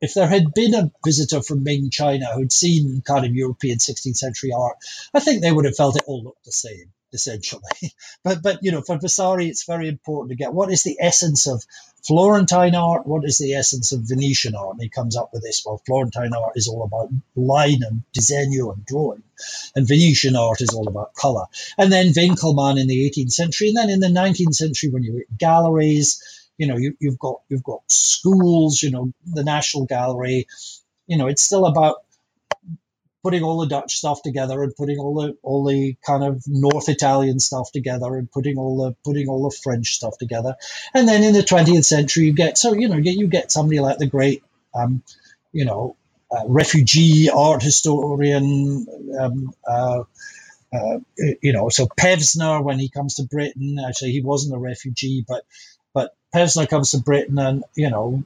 if there had been a visitor from Ming China who'd seen kind of European 16th century art, I think they would have felt it all looked the same essentially. but but you know, for Vasari, it's very important to get what is the essence of Florentine art, what is the essence of Venetian art, and he comes up with this. Well, Florentine art is all about line and disegno and drawing, and Venetian art is all about color. And then Winckelmann in the 18th century, and then in the 19th century, when you get galleries, you know, you, you've got you've got schools, you know, the National Gallery. You know, it's still about putting all the Dutch stuff together and putting all the all the kind of North Italian stuff together and putting all the putting all the French stuff together. And then in the 20th century, you get so you know you, get somebody like the great, um, you know, uh, refugee art historian. Um, uh, uh, you know, so Pevsner, when he comes to Britain, actually he wasn't a refugee, but but Pevsner comes to Britain, and you know,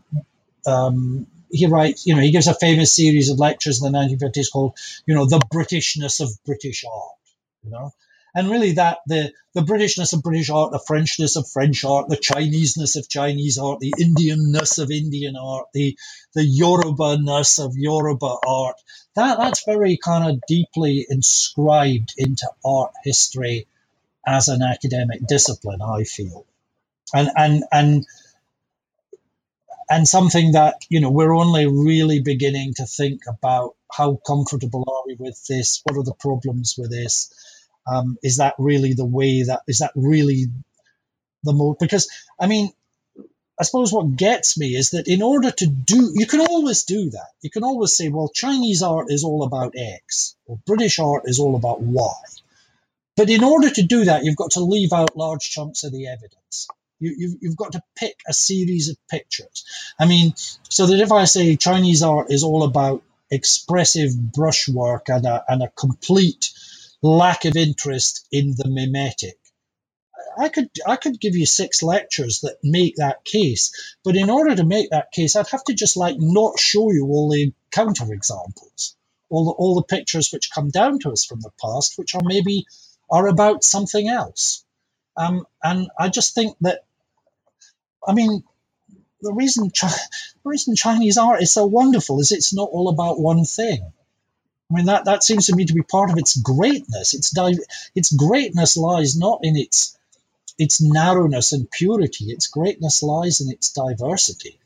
um, he writes, you know, he gives a famous series of lectures in the 1950s called, you know, the Britishness of British art, you know. And really that the the Britishness of British art, the Frenchness of French art, the Chineseness of Chinese art, the Indianness of Indian art, the the Yoruba-ness of Yoruba art, that that's very kind of deeply inscribed into art history as an academic discipline, I feel. And and and and something that you know we're only really beginning to think about how comfortable are we with this? What are the problems with this? Um, is that really the way that is that really the most because i mean i suppose what gets me is that in order to do you can always do that. You can always say well chinese art is all about x or british art is all about y. But in order to do that you've got to leave out large chunks of the evidence you, you've, you've got to pick a series of pictures. I mean, so that if I say Chinese art is all about expressive brushwork and a, and a complete lack of interest in the mimetic, I could I could give you six lectures that make that case, but in order to make that case, I'd have to just like not show you all the counterexamples, all the all the pictures which come down to us from the past, which are maybe are about something else. Um, and I just think that I mean, the reason the reason Chinese art is so wonderful is it's not all about one thing. I mean that that seems to me to be part of its greatness. Its its greatness lies not in its its narrowness and purity. Its greatness lies in its diversity.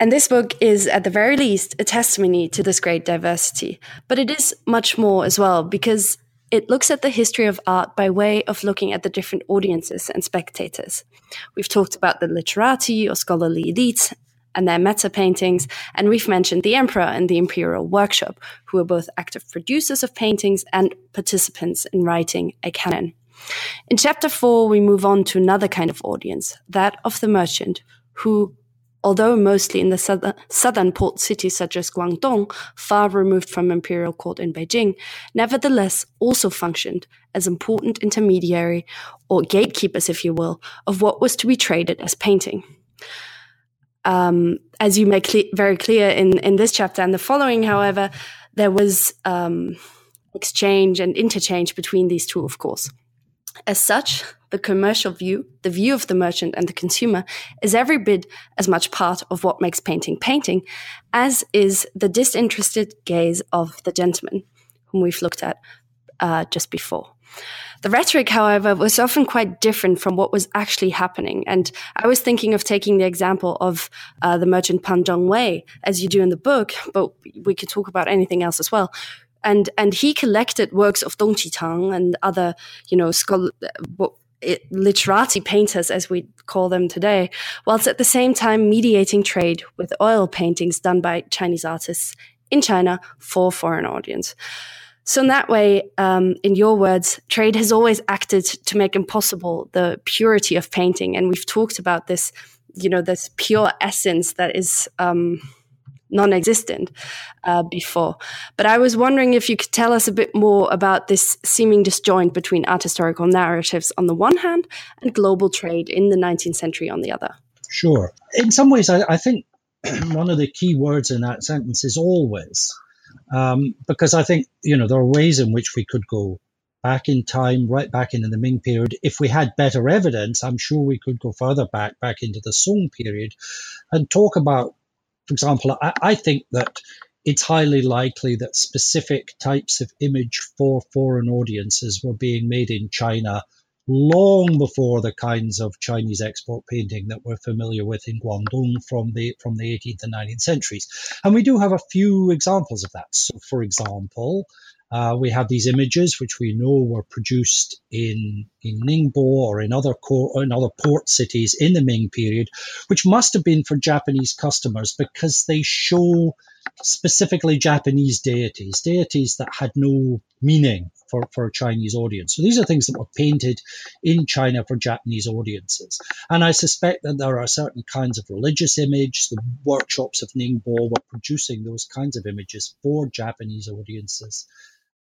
And this book is, at the very least, a testimony to this great diversity. But it is much more as well, because it looks at the history of art by way of looking at the different audiences and spectators. We've talked about the literati or scholarly elites and their meta paintings, and we've mentioned the emperor and the imperial workshop, who were both active producers of paintings and participants in writing a canon. In chapter four, we move on to another kind of audience, that of the merchant, who although mostly in the southern port cities such as Guangdong, far removed from imperial court in Beijing, nevertheless also functioned as important intermediary or gatekeepers, if you will, of what was to be traded as painting. Um, as you make cle very clear in, in this chapter and the following, however, there was um, exchange and interchange between these two, of course. As such, the commercial view, the view of the merchant and the consumer, is every bit as much part of what makes painting painting as is the disinterested gaze of the gentleman, whom we've looked at uh, just before. The rhetoric, however, was often quite different from what was actually happening. And I was thinking of taking the example of uh, the merchant Pan Zhengwei, as you do in the book, but we could talk about anything else as well. And and he collected works of Dong Qichang and other, you know, scholar, it, literati painters, as we call them today, whilst at the same time mediating trade with oil paintings done by Chinese artists in China for foreign audience. So in that way, um, in your words, trade has always acted to make impossible the purity of painting, and we've talked about this, you know, this pure essence that is um, non-existent uh, before. But I was wondering if you could tell us a bit more about this seeming disjoint between art historical narratives on the one hand and global trade in the 19th century on the other. Sure. In some ways, I, I think one of the key words in that sentence is always um, because I think you know there are ways in which we could go back in time, right back into the Ming period. If we had better evidence, I'm sure we could go further back, back into the Song period, and talk about, for example, I, I think that it's highly likely that specific types of image for foreign audiences were being made in China long before the kinds of Chinese export painting that we're familiar with in Guangdong from the from the 18th and 19th centuries. And we do have a few examples of that. So, for example, uh, we have these images which we know were produced in in Ningbo or in other co- in other port cities in the Ming period, which must have been for Japanese customers because they show specifically Japanese deities, deities that had no meaning for, for a Chinese audience. So these are things that were painted in China for Japanese audiences. And I suspect that there are certain kinds of religious image. The workshops of Ningbo were producing those kinds of images for Japanese audiences.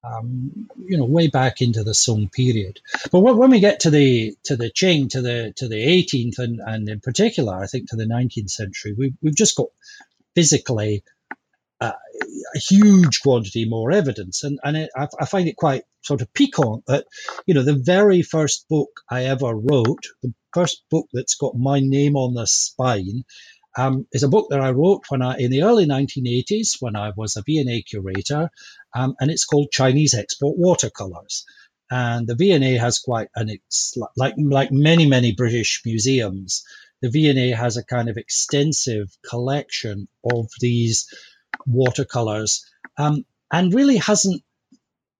Um, you know, way back into the Song period. But when we get to the to the Qing, to the to the 18th, and, and in particular, I think to the 19th century, we've we've just got physically uh, a huge quantity more evidence. And, and it, I, I, find it quite sort of piquant that, you know, the very first book I ever wrote, the first book that's got my name on the spine, um, is a book that I wrote when I, in the early 1980s when I was a V&A curator, um, and it's called Chinese Export Watercolors. And the V&A has quite, and it's like like many many British museums, the V&A has a kind of extensive collection of these watercolors, um, and really hasn't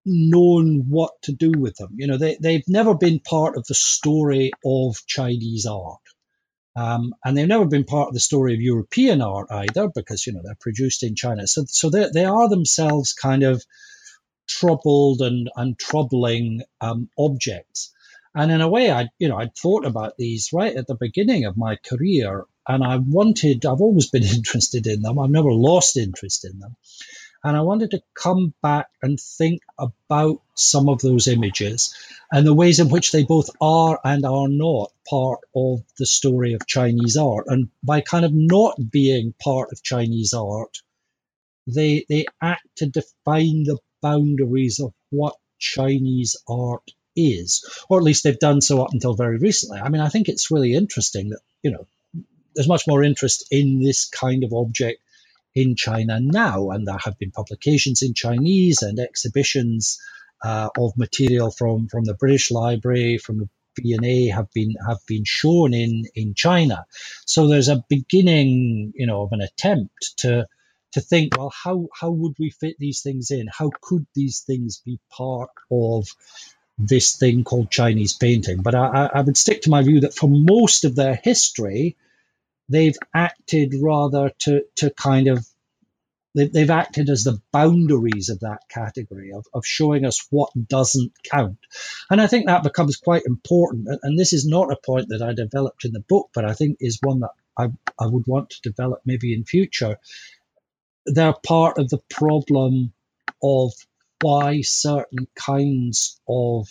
known what to do with them. You know, they, they've never been part of the story of Chinese art. Um, and they've never been part of the story of European art either, because you know they're produced in China. So, so they, they are themselves kind of troubled and, and troubling um, objects. And in a way, I you know I'd thought about these right at the beginning of my career, and I wanted, I've always been interested in them. I've never lost interest in them. And I wanted to come back and think about some of those images and the ways in which they both are and are not part of the story of Chinese art. And by kind of not being part of Chinese art, they, they act to define the boundaries of what Chinese art is, or at least they've done so up until very recently. I mean, I think it's really interesting that, you know, there's much more interest in this kind of object in China now, and there have been publications in Chinese and exhibitions uh, of material from from the British Library, from the V&A have been have been shown in in China. So there's a beginning, you know, of an attempt to to think, well, how how would we fit these things in? How could these things be part of this thing called Chinese painting? But I, I would stick to my view that for most of their history, they've acted rather to to kind of they've acted as the boundaries of that category of, of showing us what doesn't count. And I think that becomes quite important. And this is not a point that I developed in the book, but I think is one that I, I would want to develop maybe in future. They're part of the problem of why certain kinds of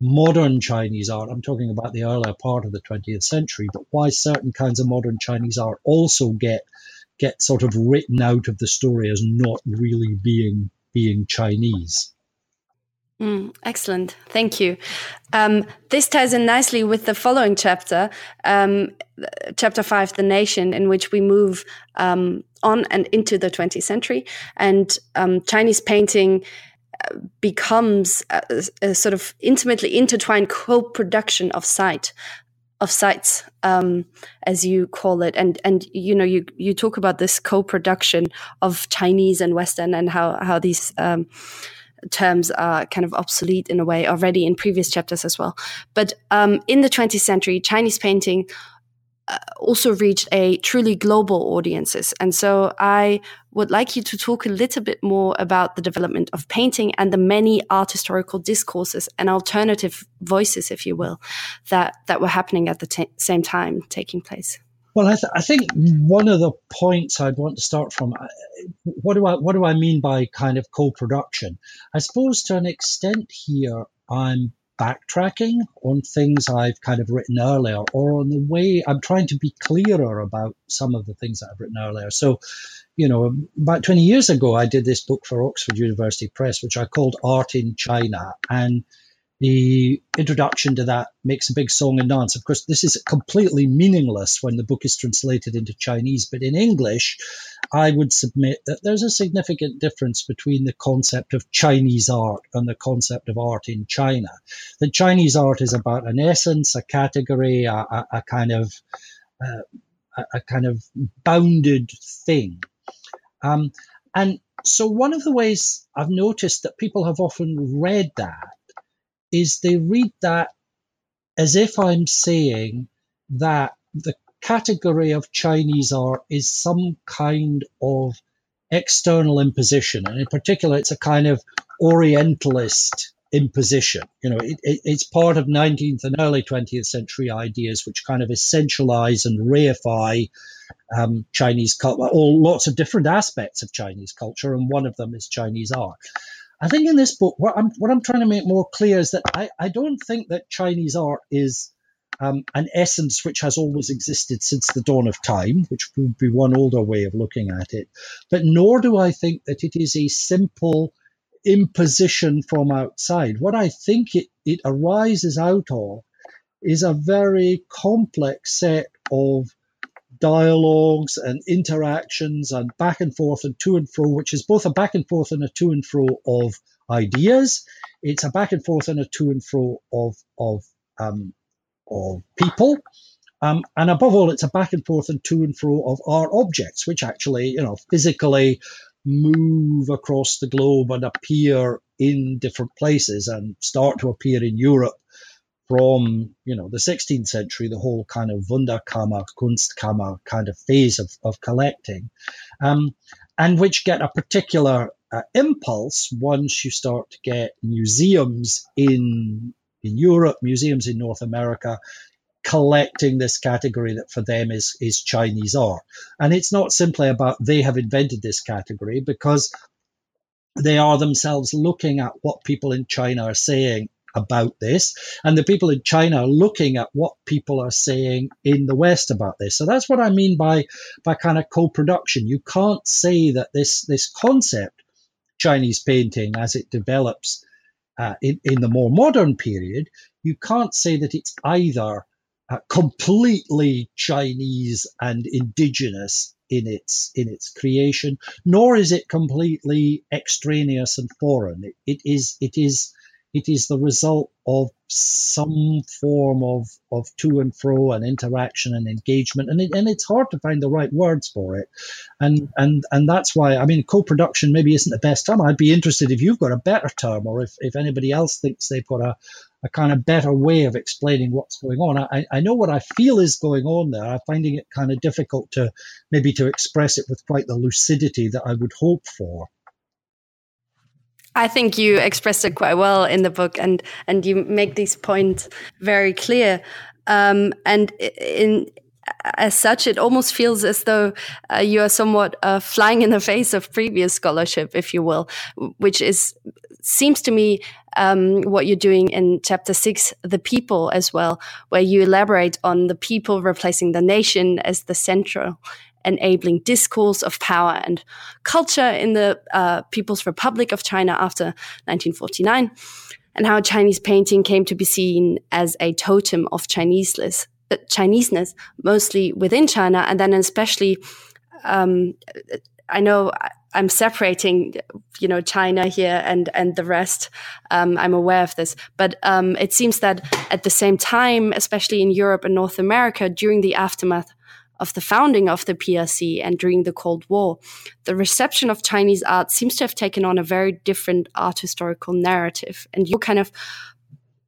modern Chinese art, I'm talking about the earlier part of the 20th century, but why certain kinds of modern Chinese art also get get sort of written out of the story as not really being being Chinese. Mm, excellent, thank you. Um, this ties in nicely with the following chapter, um, chapter five, "The Nation," in which we move um, on and into the 20th century, and um, Chinese painting becomes a, a, sort of intimately intertwined co-production of sight of sites um, as you call it. And and you know you you talk about this co-production of chinese and western and how how these um, terms are kind of obsolete in a way already in previous chapters as well. But um, in the 20th century chinese painting also reached a truly global audiences. And so I would like you to talk a little bit more about the development of painting and the many art historical discourses and alternative voices, if you will, that, that were happening at the same time taking place. Well, I, th- I, think one of the points I'd want to start from, uh, what do I what do I mean by kind of co-production? I suppose to an extent here, I'm backtracking on things I've kind of written earlier or on the way I'm trying to be clearer about some of the things that I've written earlier. So, you know, about 20 years ago, I did this book for Oxford University Press, which I called Art in China. And the introduction to that makes a big song and dance. Of course, this is completely meaningless when the book is translated into Chinese, but in English, I would submit that there's a significant difference between the concept of Chinese art and the concept of art in China. The Chinese art is about an essence, a category, a, a, a kind of uh, a, a, kind of bounded thing. Um, and so, one of the ways I've noticed that people have often read that is they read that as if I'm saying that the category of Chinese art is some kind of external imposition. And in particular, it's a kind of Orientalist imposition. You know, it, it, it's part of 19th and early 20th century ideas which kind of essentialize and reify um, Chinese culture, or lots of different aspects of Chinese culture, and one of them is Chinese art. I think in this book, what I'm what I'm trying to make more clear is that I, I don't think that Chinese art is um, an essence which has always existed since the dawn of time, which would be one older way of looking at it. But nor do I think that it is a simple imposition from outside. What I think it, it arises out of is a very complex set of dialogues and interactions and back and forth and to and fro, which is both a back and forth and a to and fro of ideas. It's a back and forth and a to and fro of of um, of people. Um, and above all, it's a back and forth and to and fro of art objects, which actually, you know, physically move across the globe and appear in different places and start to appear in Europe from you know the 16th century, the whole kind of Wunderkammer, Kunstkammer kind of phase of, of collecting, um, and which get a particular uh, impulse once you start to get museums in in Europe, museums in North America, collecting this category that for them is is Chinese art, and it's not simply about they have invented this category because they are themselves looking at what people in China are saying about this. And the people in China are looking at what people are saying in the West about this. So that's what I mean by, by kind of co-production. You can't say that this, this concept, Chinese painting as it develops uh, in, in the more modern period, you can't say that it's either uh, completely Chinese and indigenous in its in its creation, nor is it completely extraneous and foreign. It, it is it is it is the result of some form of, of to and fro and interaction and engagement. And, it, and it's hard to find the right words for it. And and and that's why i mean co-production maybe isn't the best term. I'd be interested if you've got a better term or if, if anybody else thinks they've got a, a kind of better way of explaining what's going on. I, I know what i feel is going on there. I'm finding it kind of difficult to maybe to express it with quite the lucidity that i would hope for I think you expressed it quite well in the book, and and you make these points very clear. Um, and in as such, it almost feels as though uh, you are somewhat uh, flying in the face of previous scholarship, if you will, which is seems to me um, what you're doing in chapter six, the people as well, where you elaborate on the people replacing the nation as the central enabling discourse of power and culture in the uh, People's Republic of China after 1949, and how Chinese painting came to be seen as a totem of Chineseness, uh, Chineseness mostly within China, and then especially um, I know I'm separating, you know, China here and and the rest. Um, I'm aware of this, but um, it seems that at the same time, especially in Europe and North America, during the aftermath of the founding of the PRC and during the Cold War, the reception of Chinese art seems to have taken on a very different art historical narrative, and you're kind of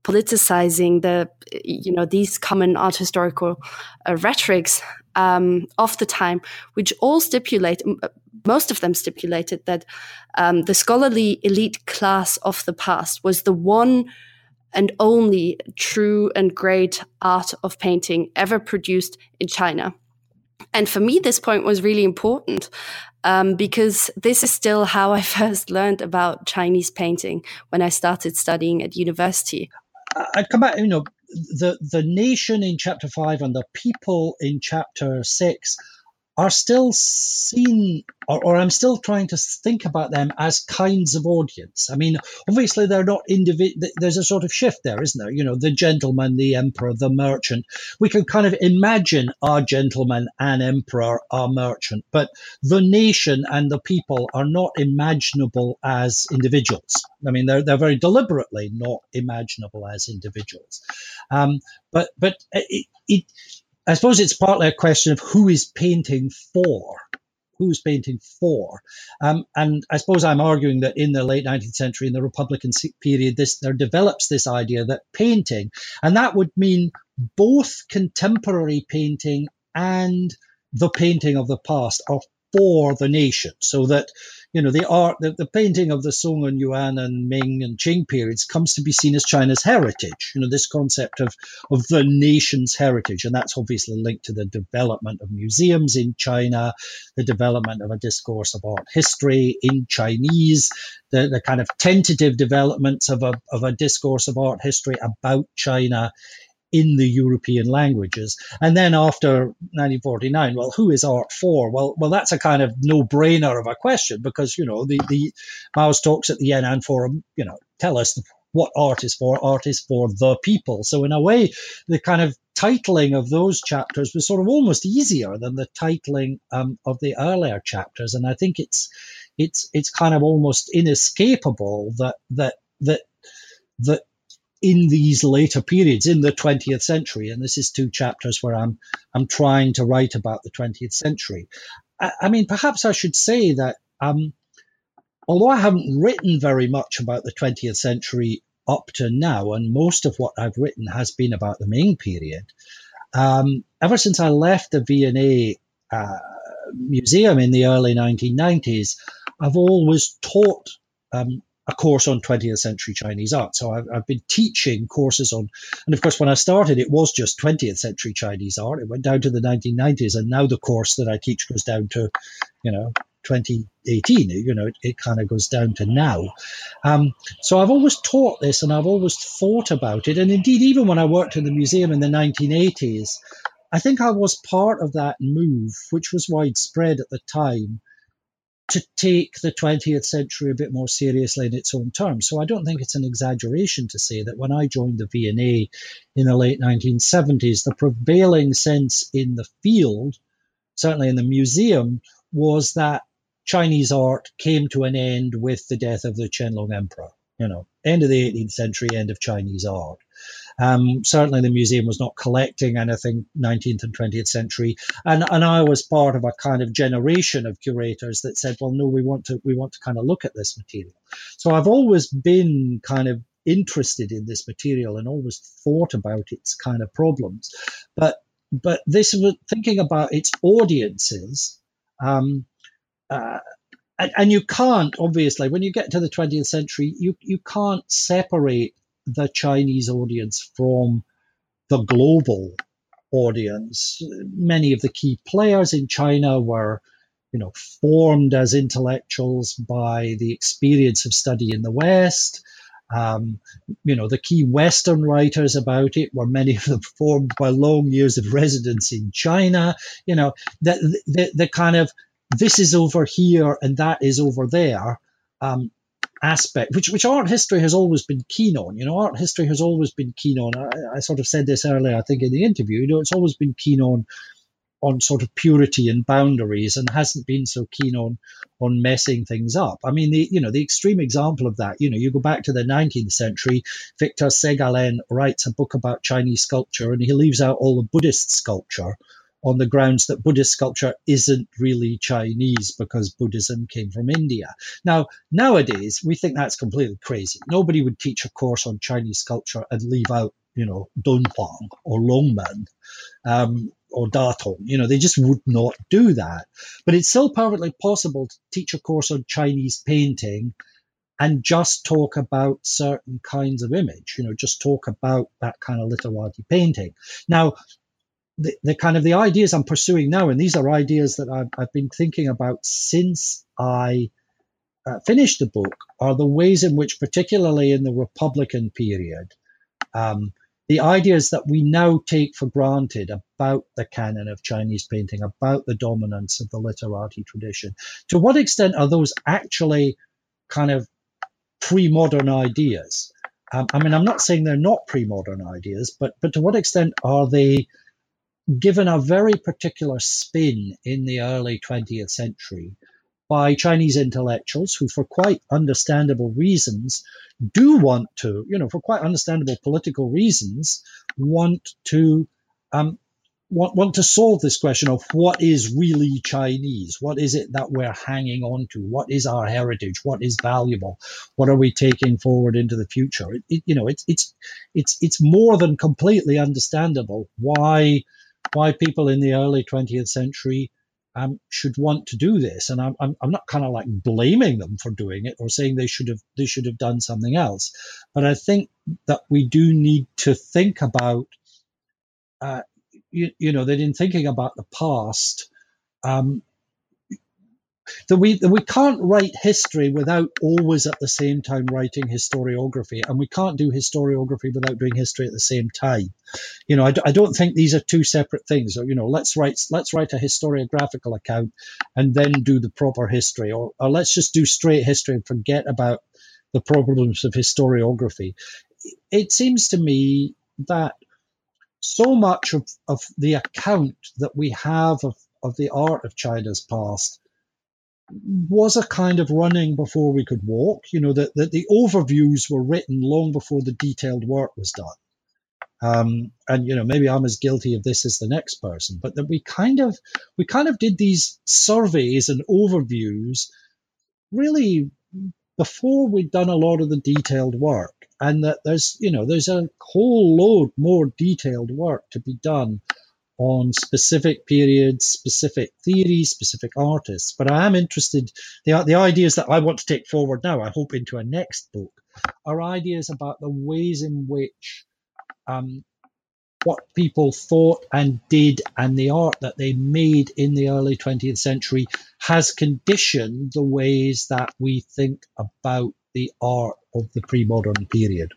politicizing the, you know, these common art historical uh, rhetorics um, of the time, which all stipulate, most of them stipulated that um, the scholarly elite class of the past was the one and only true and great art of painting ever produced in China. And for me, this point was really important um, because this is still how I first learned about Chinese painting when I started studying at university. I'd come back, you know, the the nation in chapter five and the people in chapter six are still seen, or, or, I'm still trying to think about them as kinds of audience. I mean, obviously they're not individual. There's a sort of shift there, isn't there? You know, the gentleman, the emperor, the merchant. We can kind of imagine our gentleman and emperor, our merchant, but the nation and the people are not imaginable as individuals. I mean, they're they're very deliberately not imaginable as individuals. Um, but but it, it I suppose it's partly a question of who is painting for. Who's painting for? Um, and I suppose I'm arguing that in the late 19th century, in the Republican period, this there develops this idea that painting, and that would mean both contemporary painting and the painting of the past, are for the nation, so that you know, the art, the, the painting of the Song and Yuan and Ming and Qing periods comes to be seen as China's heritage. You know, this concept of, of the nation's heritage. And that's obviously linked to the development of museums in China, the development of a discourse of art history in Chinese, the, the kind of tentative developments of a, of a discourse of art history about China in the European languages. And then after 1949, well, who is art for? Well, well, that's a kind of no-brainer of a question because you know the the Mao's talks at the Yan'an Forum, you know, tell us what art is for. Art is for the people. So in a way, the kind of titling of those chapters was sort of almost easier than the titling um, of the earlier chapters. And I think it's it's it's kind of almost inescapable that that that that in these later periods in the 20th century and this is two chapters where i'm i'm trying to write about the 20th century. I, I mean perhaps i should say that um, although i haven't written very much about the 20th century up to now and most of what i've written has been about the Ming period um, ever since i left the V&A uh, museum in the early 1990s i've always taught um, a course on 20th century Chinese art. So I've, I've, been teaching courses on, and of course, when I started, it was just 20th century Chinese art. It went down to the 1990s, and now the course that I teach goes down to, you know, 2018. You know, it, it kind of goes down to now. Um, so I've always taught this, and I've always thought about it. And indeed, even when I worked in the museum in the 1980s, I think I was part of that move, which was widespread at the time to take the 20th century a bit more seriously in its own terms. So I don't think it's an exaggeration to say that when I joined the V&A in the late 1970s, the prevailing sense in the field, certainly in the museum, was that Chinese art came to an end with the death of the Qianlong Emperor. You know, end of the 18th century, end of Chinese art. Um, certainly, the museum was not collecting anything 19th and 20th century, and and I was part of a kind of generation of curators that said, well, no, we want to we want to kind of look at this material. So I've always been kind of interested in this material and always thought about its kind of problems, but but this was thinking about its audiences. Um, uh, and, and you can't obviously when you get to the 20th century you you can't separate the Chinese audience from the global audience. Many of the key players in China were, you know, formed as intellectuals by the experience of study in the West. Um, you know, the key Western writers about it were many of them formed by long years of residence in China. You know, the, the, the kind of this is over here and that is over there um, aspect, which which art history has always been keen on. You know, art history has always been keen on. I, I, sort of said this earlier, I think, in the interview. You know, it's always been keen on on sort of purity and boundaries and hasn't been so keen on on messing things up. I mean, the you know the extreme example of that, you know, you go back to the 19th century. Victor Segalen writes a book about Chinese sculpture, and he leaves out all the Buddhist sculpture on the grounds that Buddhist sculpture isn't really Chinese because Buddhism came from India. Now, nowadays, we think that's completely crazy. Nobody would teach a course on Chinese sculpture and leave out, you know, Dunhuang or Longmen. Um, or Datong. You know, they just would not do that. But it's still perfectly possible to teach a course on Chinese painting and just talk about certain kinds of image, you know, just talk about that kind of literati painting. Now, the, the kind of the ideas I'm pursuing now, and these are ideas that I've, I've been thinking about since I uh, finished the book, are the ways in which, particularly in the Republican period, um, the ideas that we now take for granted about the canon of Chinese painting, about the dominance of the literati tradition, to what extent are those actually kind of pre modern ideas? Um, I mean, I'm not saying they're not pre modern ideas, but, but to what extent are they given a very particular spin in the early 20th century by Chinese intellectuals who, for quite understandable reasons, do want to, you know, for quite understandable political reasons, want to um, want, want to solve this question of what is really Chinese? What is it that we're hanging on to? What is our heritage? What is valuable? What are we taking forward into the future? It, it, you know, it's it's it's it's more than completely understandable why why people in the early 20th century um, should want to do this. And I'm, I'm, I'm not kind of like blaming them for doing it or saying they should have they should have done something else. But I think that we do need to think about, uh, you, you know, that in thinking about the past, um, that we that we can't write history without always at the same time writing historiography, and we can't do historiography without doing history at the same time. You know, I, I don't think these are two separate things. Or you know, let's write let's write a historiographical account and then do the proper history, or, or let's just do straight history and forget about the problems of historiography. It seems to me that so much of, of the account that we have of, of the art of China's past was a kind of running before we could walk. You know, that, that the overviews were written long before the detailed work was done. Um, and you know, maybe I'm as guilty of this as the next person, but that we kind of we kind of did these surveys and overviews really before we'd done a lot of the detailed work, and that there's you know there's a whole load more detailed work to be done on specific periods, specific theories, specific artists. But I am interested, the, the ideas that I want to take forward now, I hope into a next book, are ideas about the ways in which um, what people thought and did and the art that they made in the early 20th century has conditioned the ways that we think about the art of the pre modern period.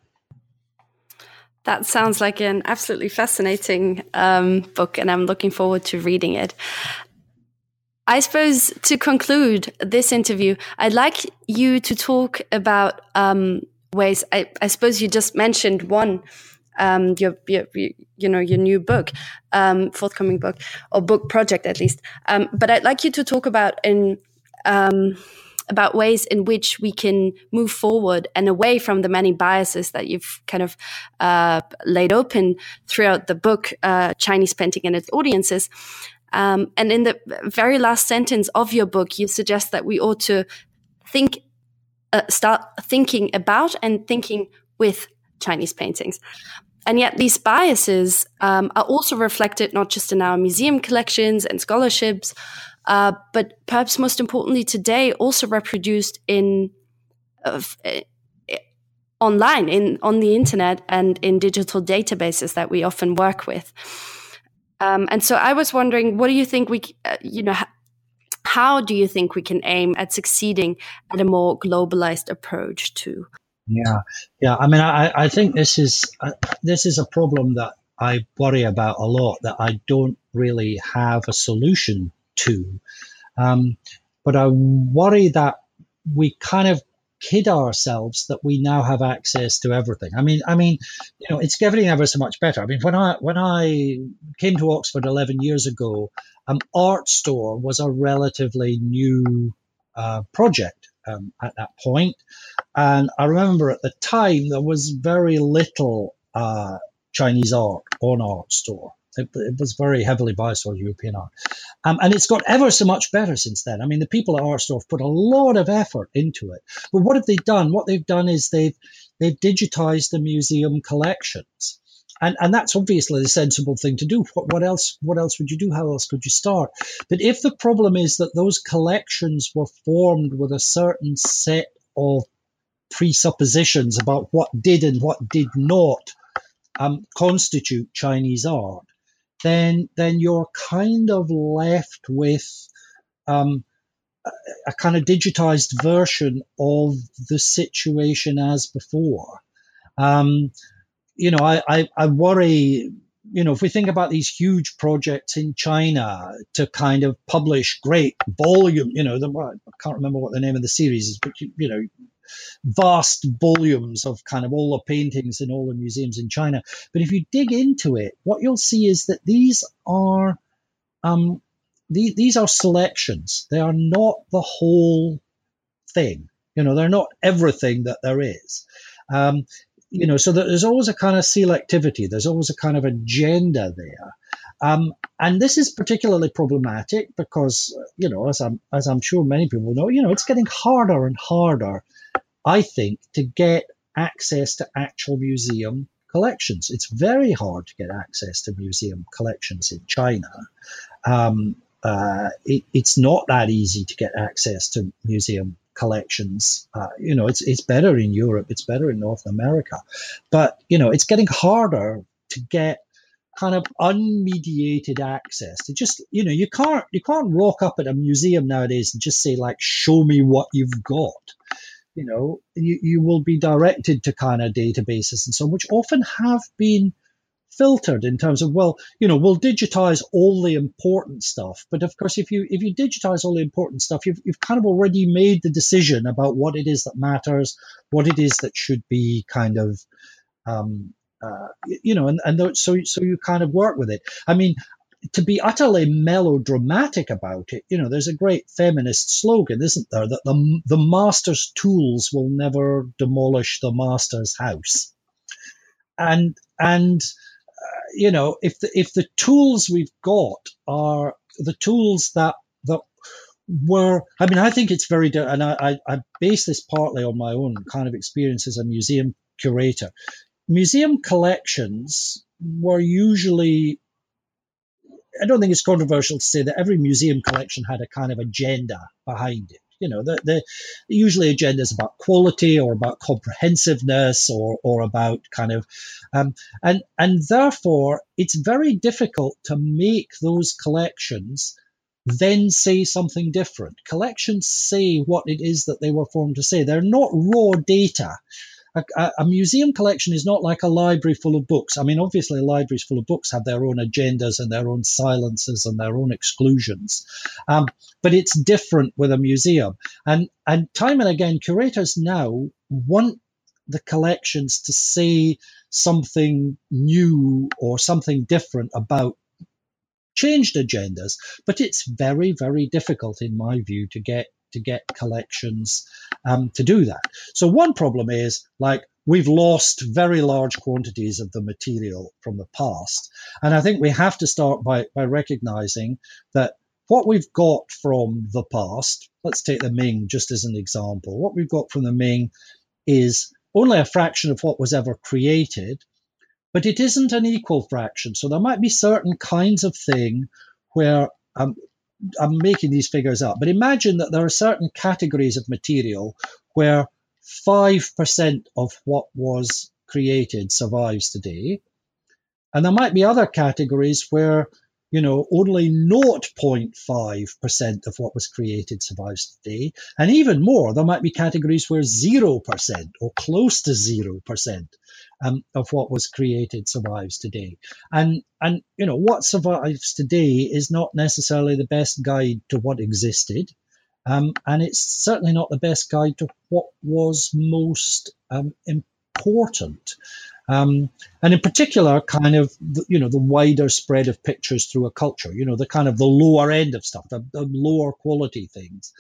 That sounds like an absolutely fascinating um, book, and I'm looking forward to reading it. I suppose to conclude this interview, I'd like you to talk about um, ways. I, I, suppose you just mentioned one, um, your, your, you know, your new book, um, forthcoming book or book project at least. Um, but I'd like you to talk about in about ways in which we can move forward and away from the many biases that you've kind of uh, laid open throughout the book, uh, Chinese Painting and its Audiences. Um, and in the very last sentence of your book, you suggest that we ought to think, uh, start thinking about and thinking with Chinese paintings. And yet, these biases um, are also reflected not just in our museum collections and scholarships, uh, but perhaps most importantly today, also reproduced in uh, online, in on the internet, and in digital databases that we often work with. Um, and so, I was wondering, what do you think we, uh, you know, how do you think we can aim at succeeding at a more globalized approach to? Yeah, yeah. I mean, I, I think this is uh, this is a problem that I worry about a lot. That I don't really have a solution to. Um, but I worry that we kind of kid ourselves that we now have access to everything. I mean, I mean, you know, it's getting ever so much better. I mean, when I when I came to Oxford 11 years ago, um, Artstor was a relatively new uh, project um, at that. And I remember at the time there was very little uh, Chinese art on Artstor. It, it, was very heavily biased towards European art. Um, and it's got ever so much better since then. I mean, the people at Artstor put a lot of effort into it. But what have they done? What they've done is they've they've digitized the museum collections and and that's obviously the sensible thing to do. What, what else? What else would you do? How else could you start? But if the problem is that those collections were formed with a certain set of presuppositions about what did and what did not um, constitute Chinese art, then then you're kind of left with um, a, kind of digitized version of the situation as before. Um, you know, I, I, I worry you know, if we think about these huge projects in China to kind of publish great volume, you know, the, I can't remember what the name of the series is, but you, you, know, vast volumes of kind of all the paintings in all the museums in China. But if you dig into it, what you'll see is that these are um, the, these are selections. They are not the whole thing. You know, they're not everything that there is. Um, you know, so there's always a kind of selectivity. There's always a kind of agenda there. Um, and this is particularly problematic because, you know, as I'm, as I'm sure many people know, you know, it's getting harder and harder, I think, to get access to actual museum collections. It's very hard to get access to museum collections in China. Um, uh, it, it's not that easy to get access to museum collections. Uh, you know, it's it's better in Europe, it's better in North America, but you know, it's getting harder to get kind of unmediated access to just you know you can't you can't rock up at a museum nowadays and just say like show me what you've got you know you, you will be directed to kind of databases and so on which often have been filtered in terms of well you know we'll digitize all the important stuff but of course if you if you digitize all the important stuff you've, you've kind of already made the decision about what it is that matters what it is that should be kind of um, uh, you know and, and so so you kind of work with it. I mean to be utterly melodramatic about it, you know, there's a great feminist slogan, isn't there, that the, the master's tools will never demolish the master's house. And, and, uh, you know, if the if the tools we've got are the tools that that were, I mean, I think it's very, and I, I base this partly on my own kind of experience as a museum curator. Museum collections were usually I don't think it's controversial to say that every museum collection had a kind of agenda behind it. You know, the, the usually agendas about quality or about comprehensiveness or, or about kind of, um, and, and therefore it's very difficult to make those collections then say something different. Collections say what it is that they were formed to say. They're not raw data a, a, museum collection is not like a library full of books. I mean, obviously, libraries full of books have their own agendas and their own silences and their own exclusions. Um, but it's different with a museum. And, and time and again, curators now want the collections to say something new or something different about changed agendas. But it's very, very difficult, in my view, to get to get collections um, to do that. So one problem is like we've lost very large quantities of the material from the past. And I think we have to start by, by recognizing that what we've got from the past, let's take the Ming just as an example, what we've got from the Ming is only a fraction of what was ever created, but it isn't an equal fraction. So there might be certain kinds of thing where um, I'm making these figures up, but imagine that there are certain categories of material where 5% of what was created survives today. And there might be other categories where, you know, only 0.5% of what was created survives today. And even more, there might be categories where 0% or close to 0% um, of what was created survives today. And and you know what survives today is not necessarily the best guide to what existed, um, and it's certainly not the best guide to what was most um, important. Um, and in particular, kind of you know the wider spread of pictures through a culture. You know the kind of the lower end of stuff, the, the lower quality things.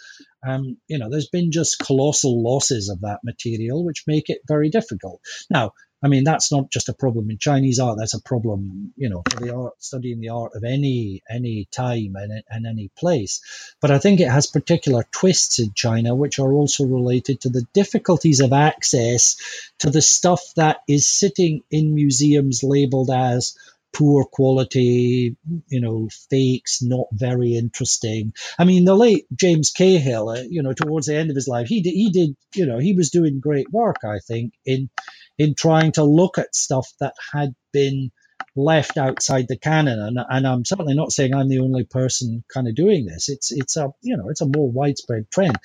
Um, you know, there's been just colossal losses of that material, which make it very difficult. Now, I mean, that's not just a problem in Chinese art. That's a problem, you know, for the art studying the art of any any time and, and any place. But I think it has particular twists in China, which are also related to the difficulties of access to the stuff that is sitting in museums labeled as poor quality, you know, fakes, not very interesting. I mean, the late James Cahill, uh, you know, towards the end of his life, he did, he did, you know, he was doing great work, I think, in in trying to look at stuff that had been left outside the canon. And, and I'm certainly not saying I'm the only person kind of doing this. It's it's a you know it's a more widespread trend.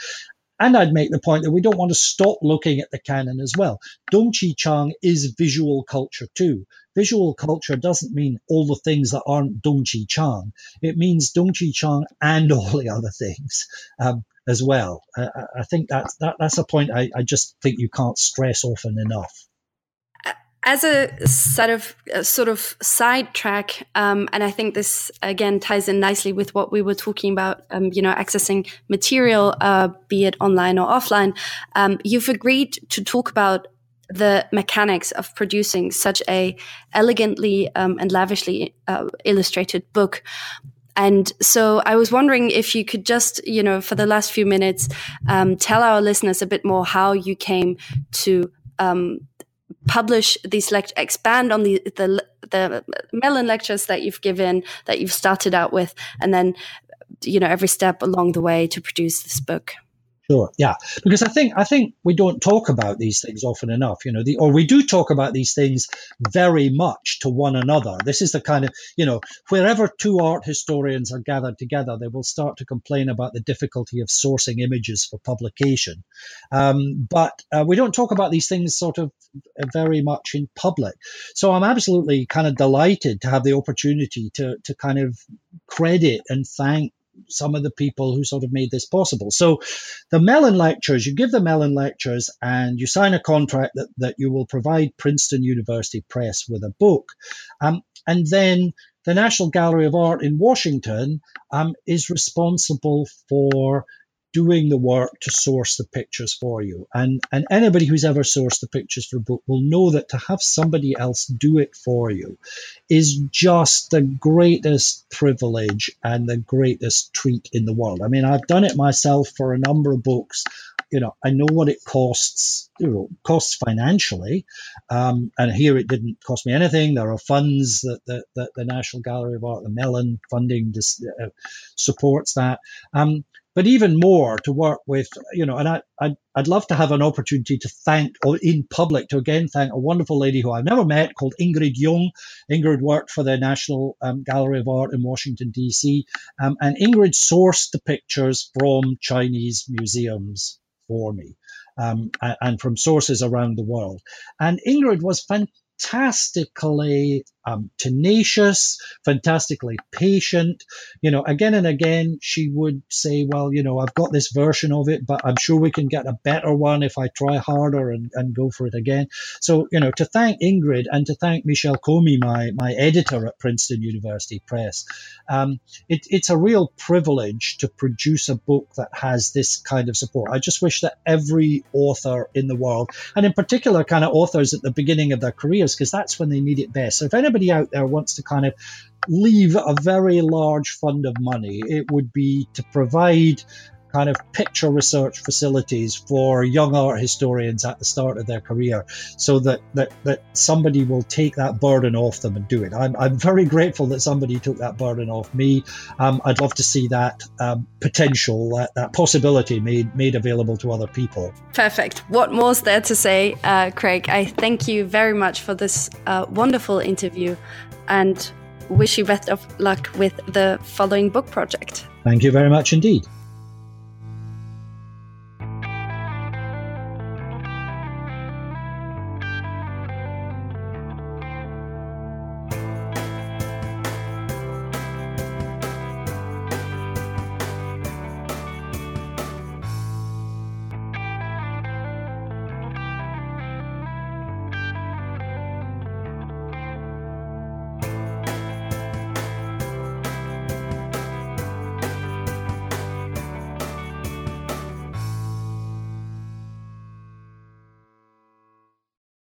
And I'd make the point that we don't want to stop looking at the canon as well. Dong Qichang is visual culture too. Visual culture doesn't mean all the things that aren't Dong Qichang. It means Dong Qichang and all the other things. Um, as well. I, I think that's that, that's a point I, I just think you can't stress often enough as a sort of a sort of sidetrack, um, and I think this again ties in nicely with what we were talking about. Um, you know, accessing material, uh, be it online or offline. Um, you've agreed to talk about the mechanics of producing such a elegantly um, and lavishly uh, illustrated book. And so I was wondering if you could just, you know, for the last few minutes, um, tell our listeners a bit more how you came to um, publish these lectures, expand on the, the, the lectures that you've given, that you've started out with, and then, you know, every step along the way to produce this book. Sure. Yeah. Because I think I think we don't talk about these things often enough, you know, the or we do talk about these things very much to one another. This is the kind of, you know, wherever two art historians are gathered together, they will start to complain about the difficulty of sourcing images for publication. Um, but uh, we don't talk about these things sort of very much in public. So I'm absolutely kind of delighted to have the opportunity to to kind of credit and thank some of the people who sort of made this possible. So the Mellon lectures, you give the Mellon lectures and you sign a contract that, that you will provide Princeton University Press with a book. Um, and then the National Gallery of Art in Washington um, is responsible for doing the work to source the pictures for you. And, and anybody who's ever sourced the pictures for a book will know that to have somebody else do it for you is just the greatest privilege and the greatest treat in the world. I mean, I've done it myself for a number of books. You know, I know what it costs, you know, costs financially. Um, and here it didn't cost me anything. There are funds that, that, that the National Gallery of Art, the Mellon funding, dis, uh, supports that. Um, but even more to work with, you know, and I, I'd, I'd love to have an opportunity to thank, or in public, to again thank a wonderful lady who I've never met called Ingrid Jung. Ingrid worked for the National um, Gallery of Art in Washington, D.C., um, and Ingrid sourced the pictures from Chinese museums for me. Um, and from sources around the world. And Ingrid was fantastically um, tenacious, fantastically patient. You know, again and again, she would say, Well, you know, I've got this version of it, but I'm sure we can get a better one if I try harder and, and go for it again. So, you know, to thank Ingrid and to thank Michelle Komie, my, my editor at Princeton University Press, um, it, it's a real privilege to produce a book that has this kind of support. I just wish that every author in the world, and in particular, kind of authors at the beginning of their careers, because that's when they need it best. So if anybody out there wants to kind of leave a very large fund of money, it would be to provide kind of picture research facilities for young art historians at the start of their career so that, that, that somebody will take that burden off them and do it. I'm, I'm very grateful that somebody took that burden off me. Um, I'd love to see that um, potential, that, that possibility made, made available to other people. Perfect. What more's there to say, uh, Craig? I thank you very much for this uh, wonderful interview and wish you best of luck with the following book project. Thank you very much indeed.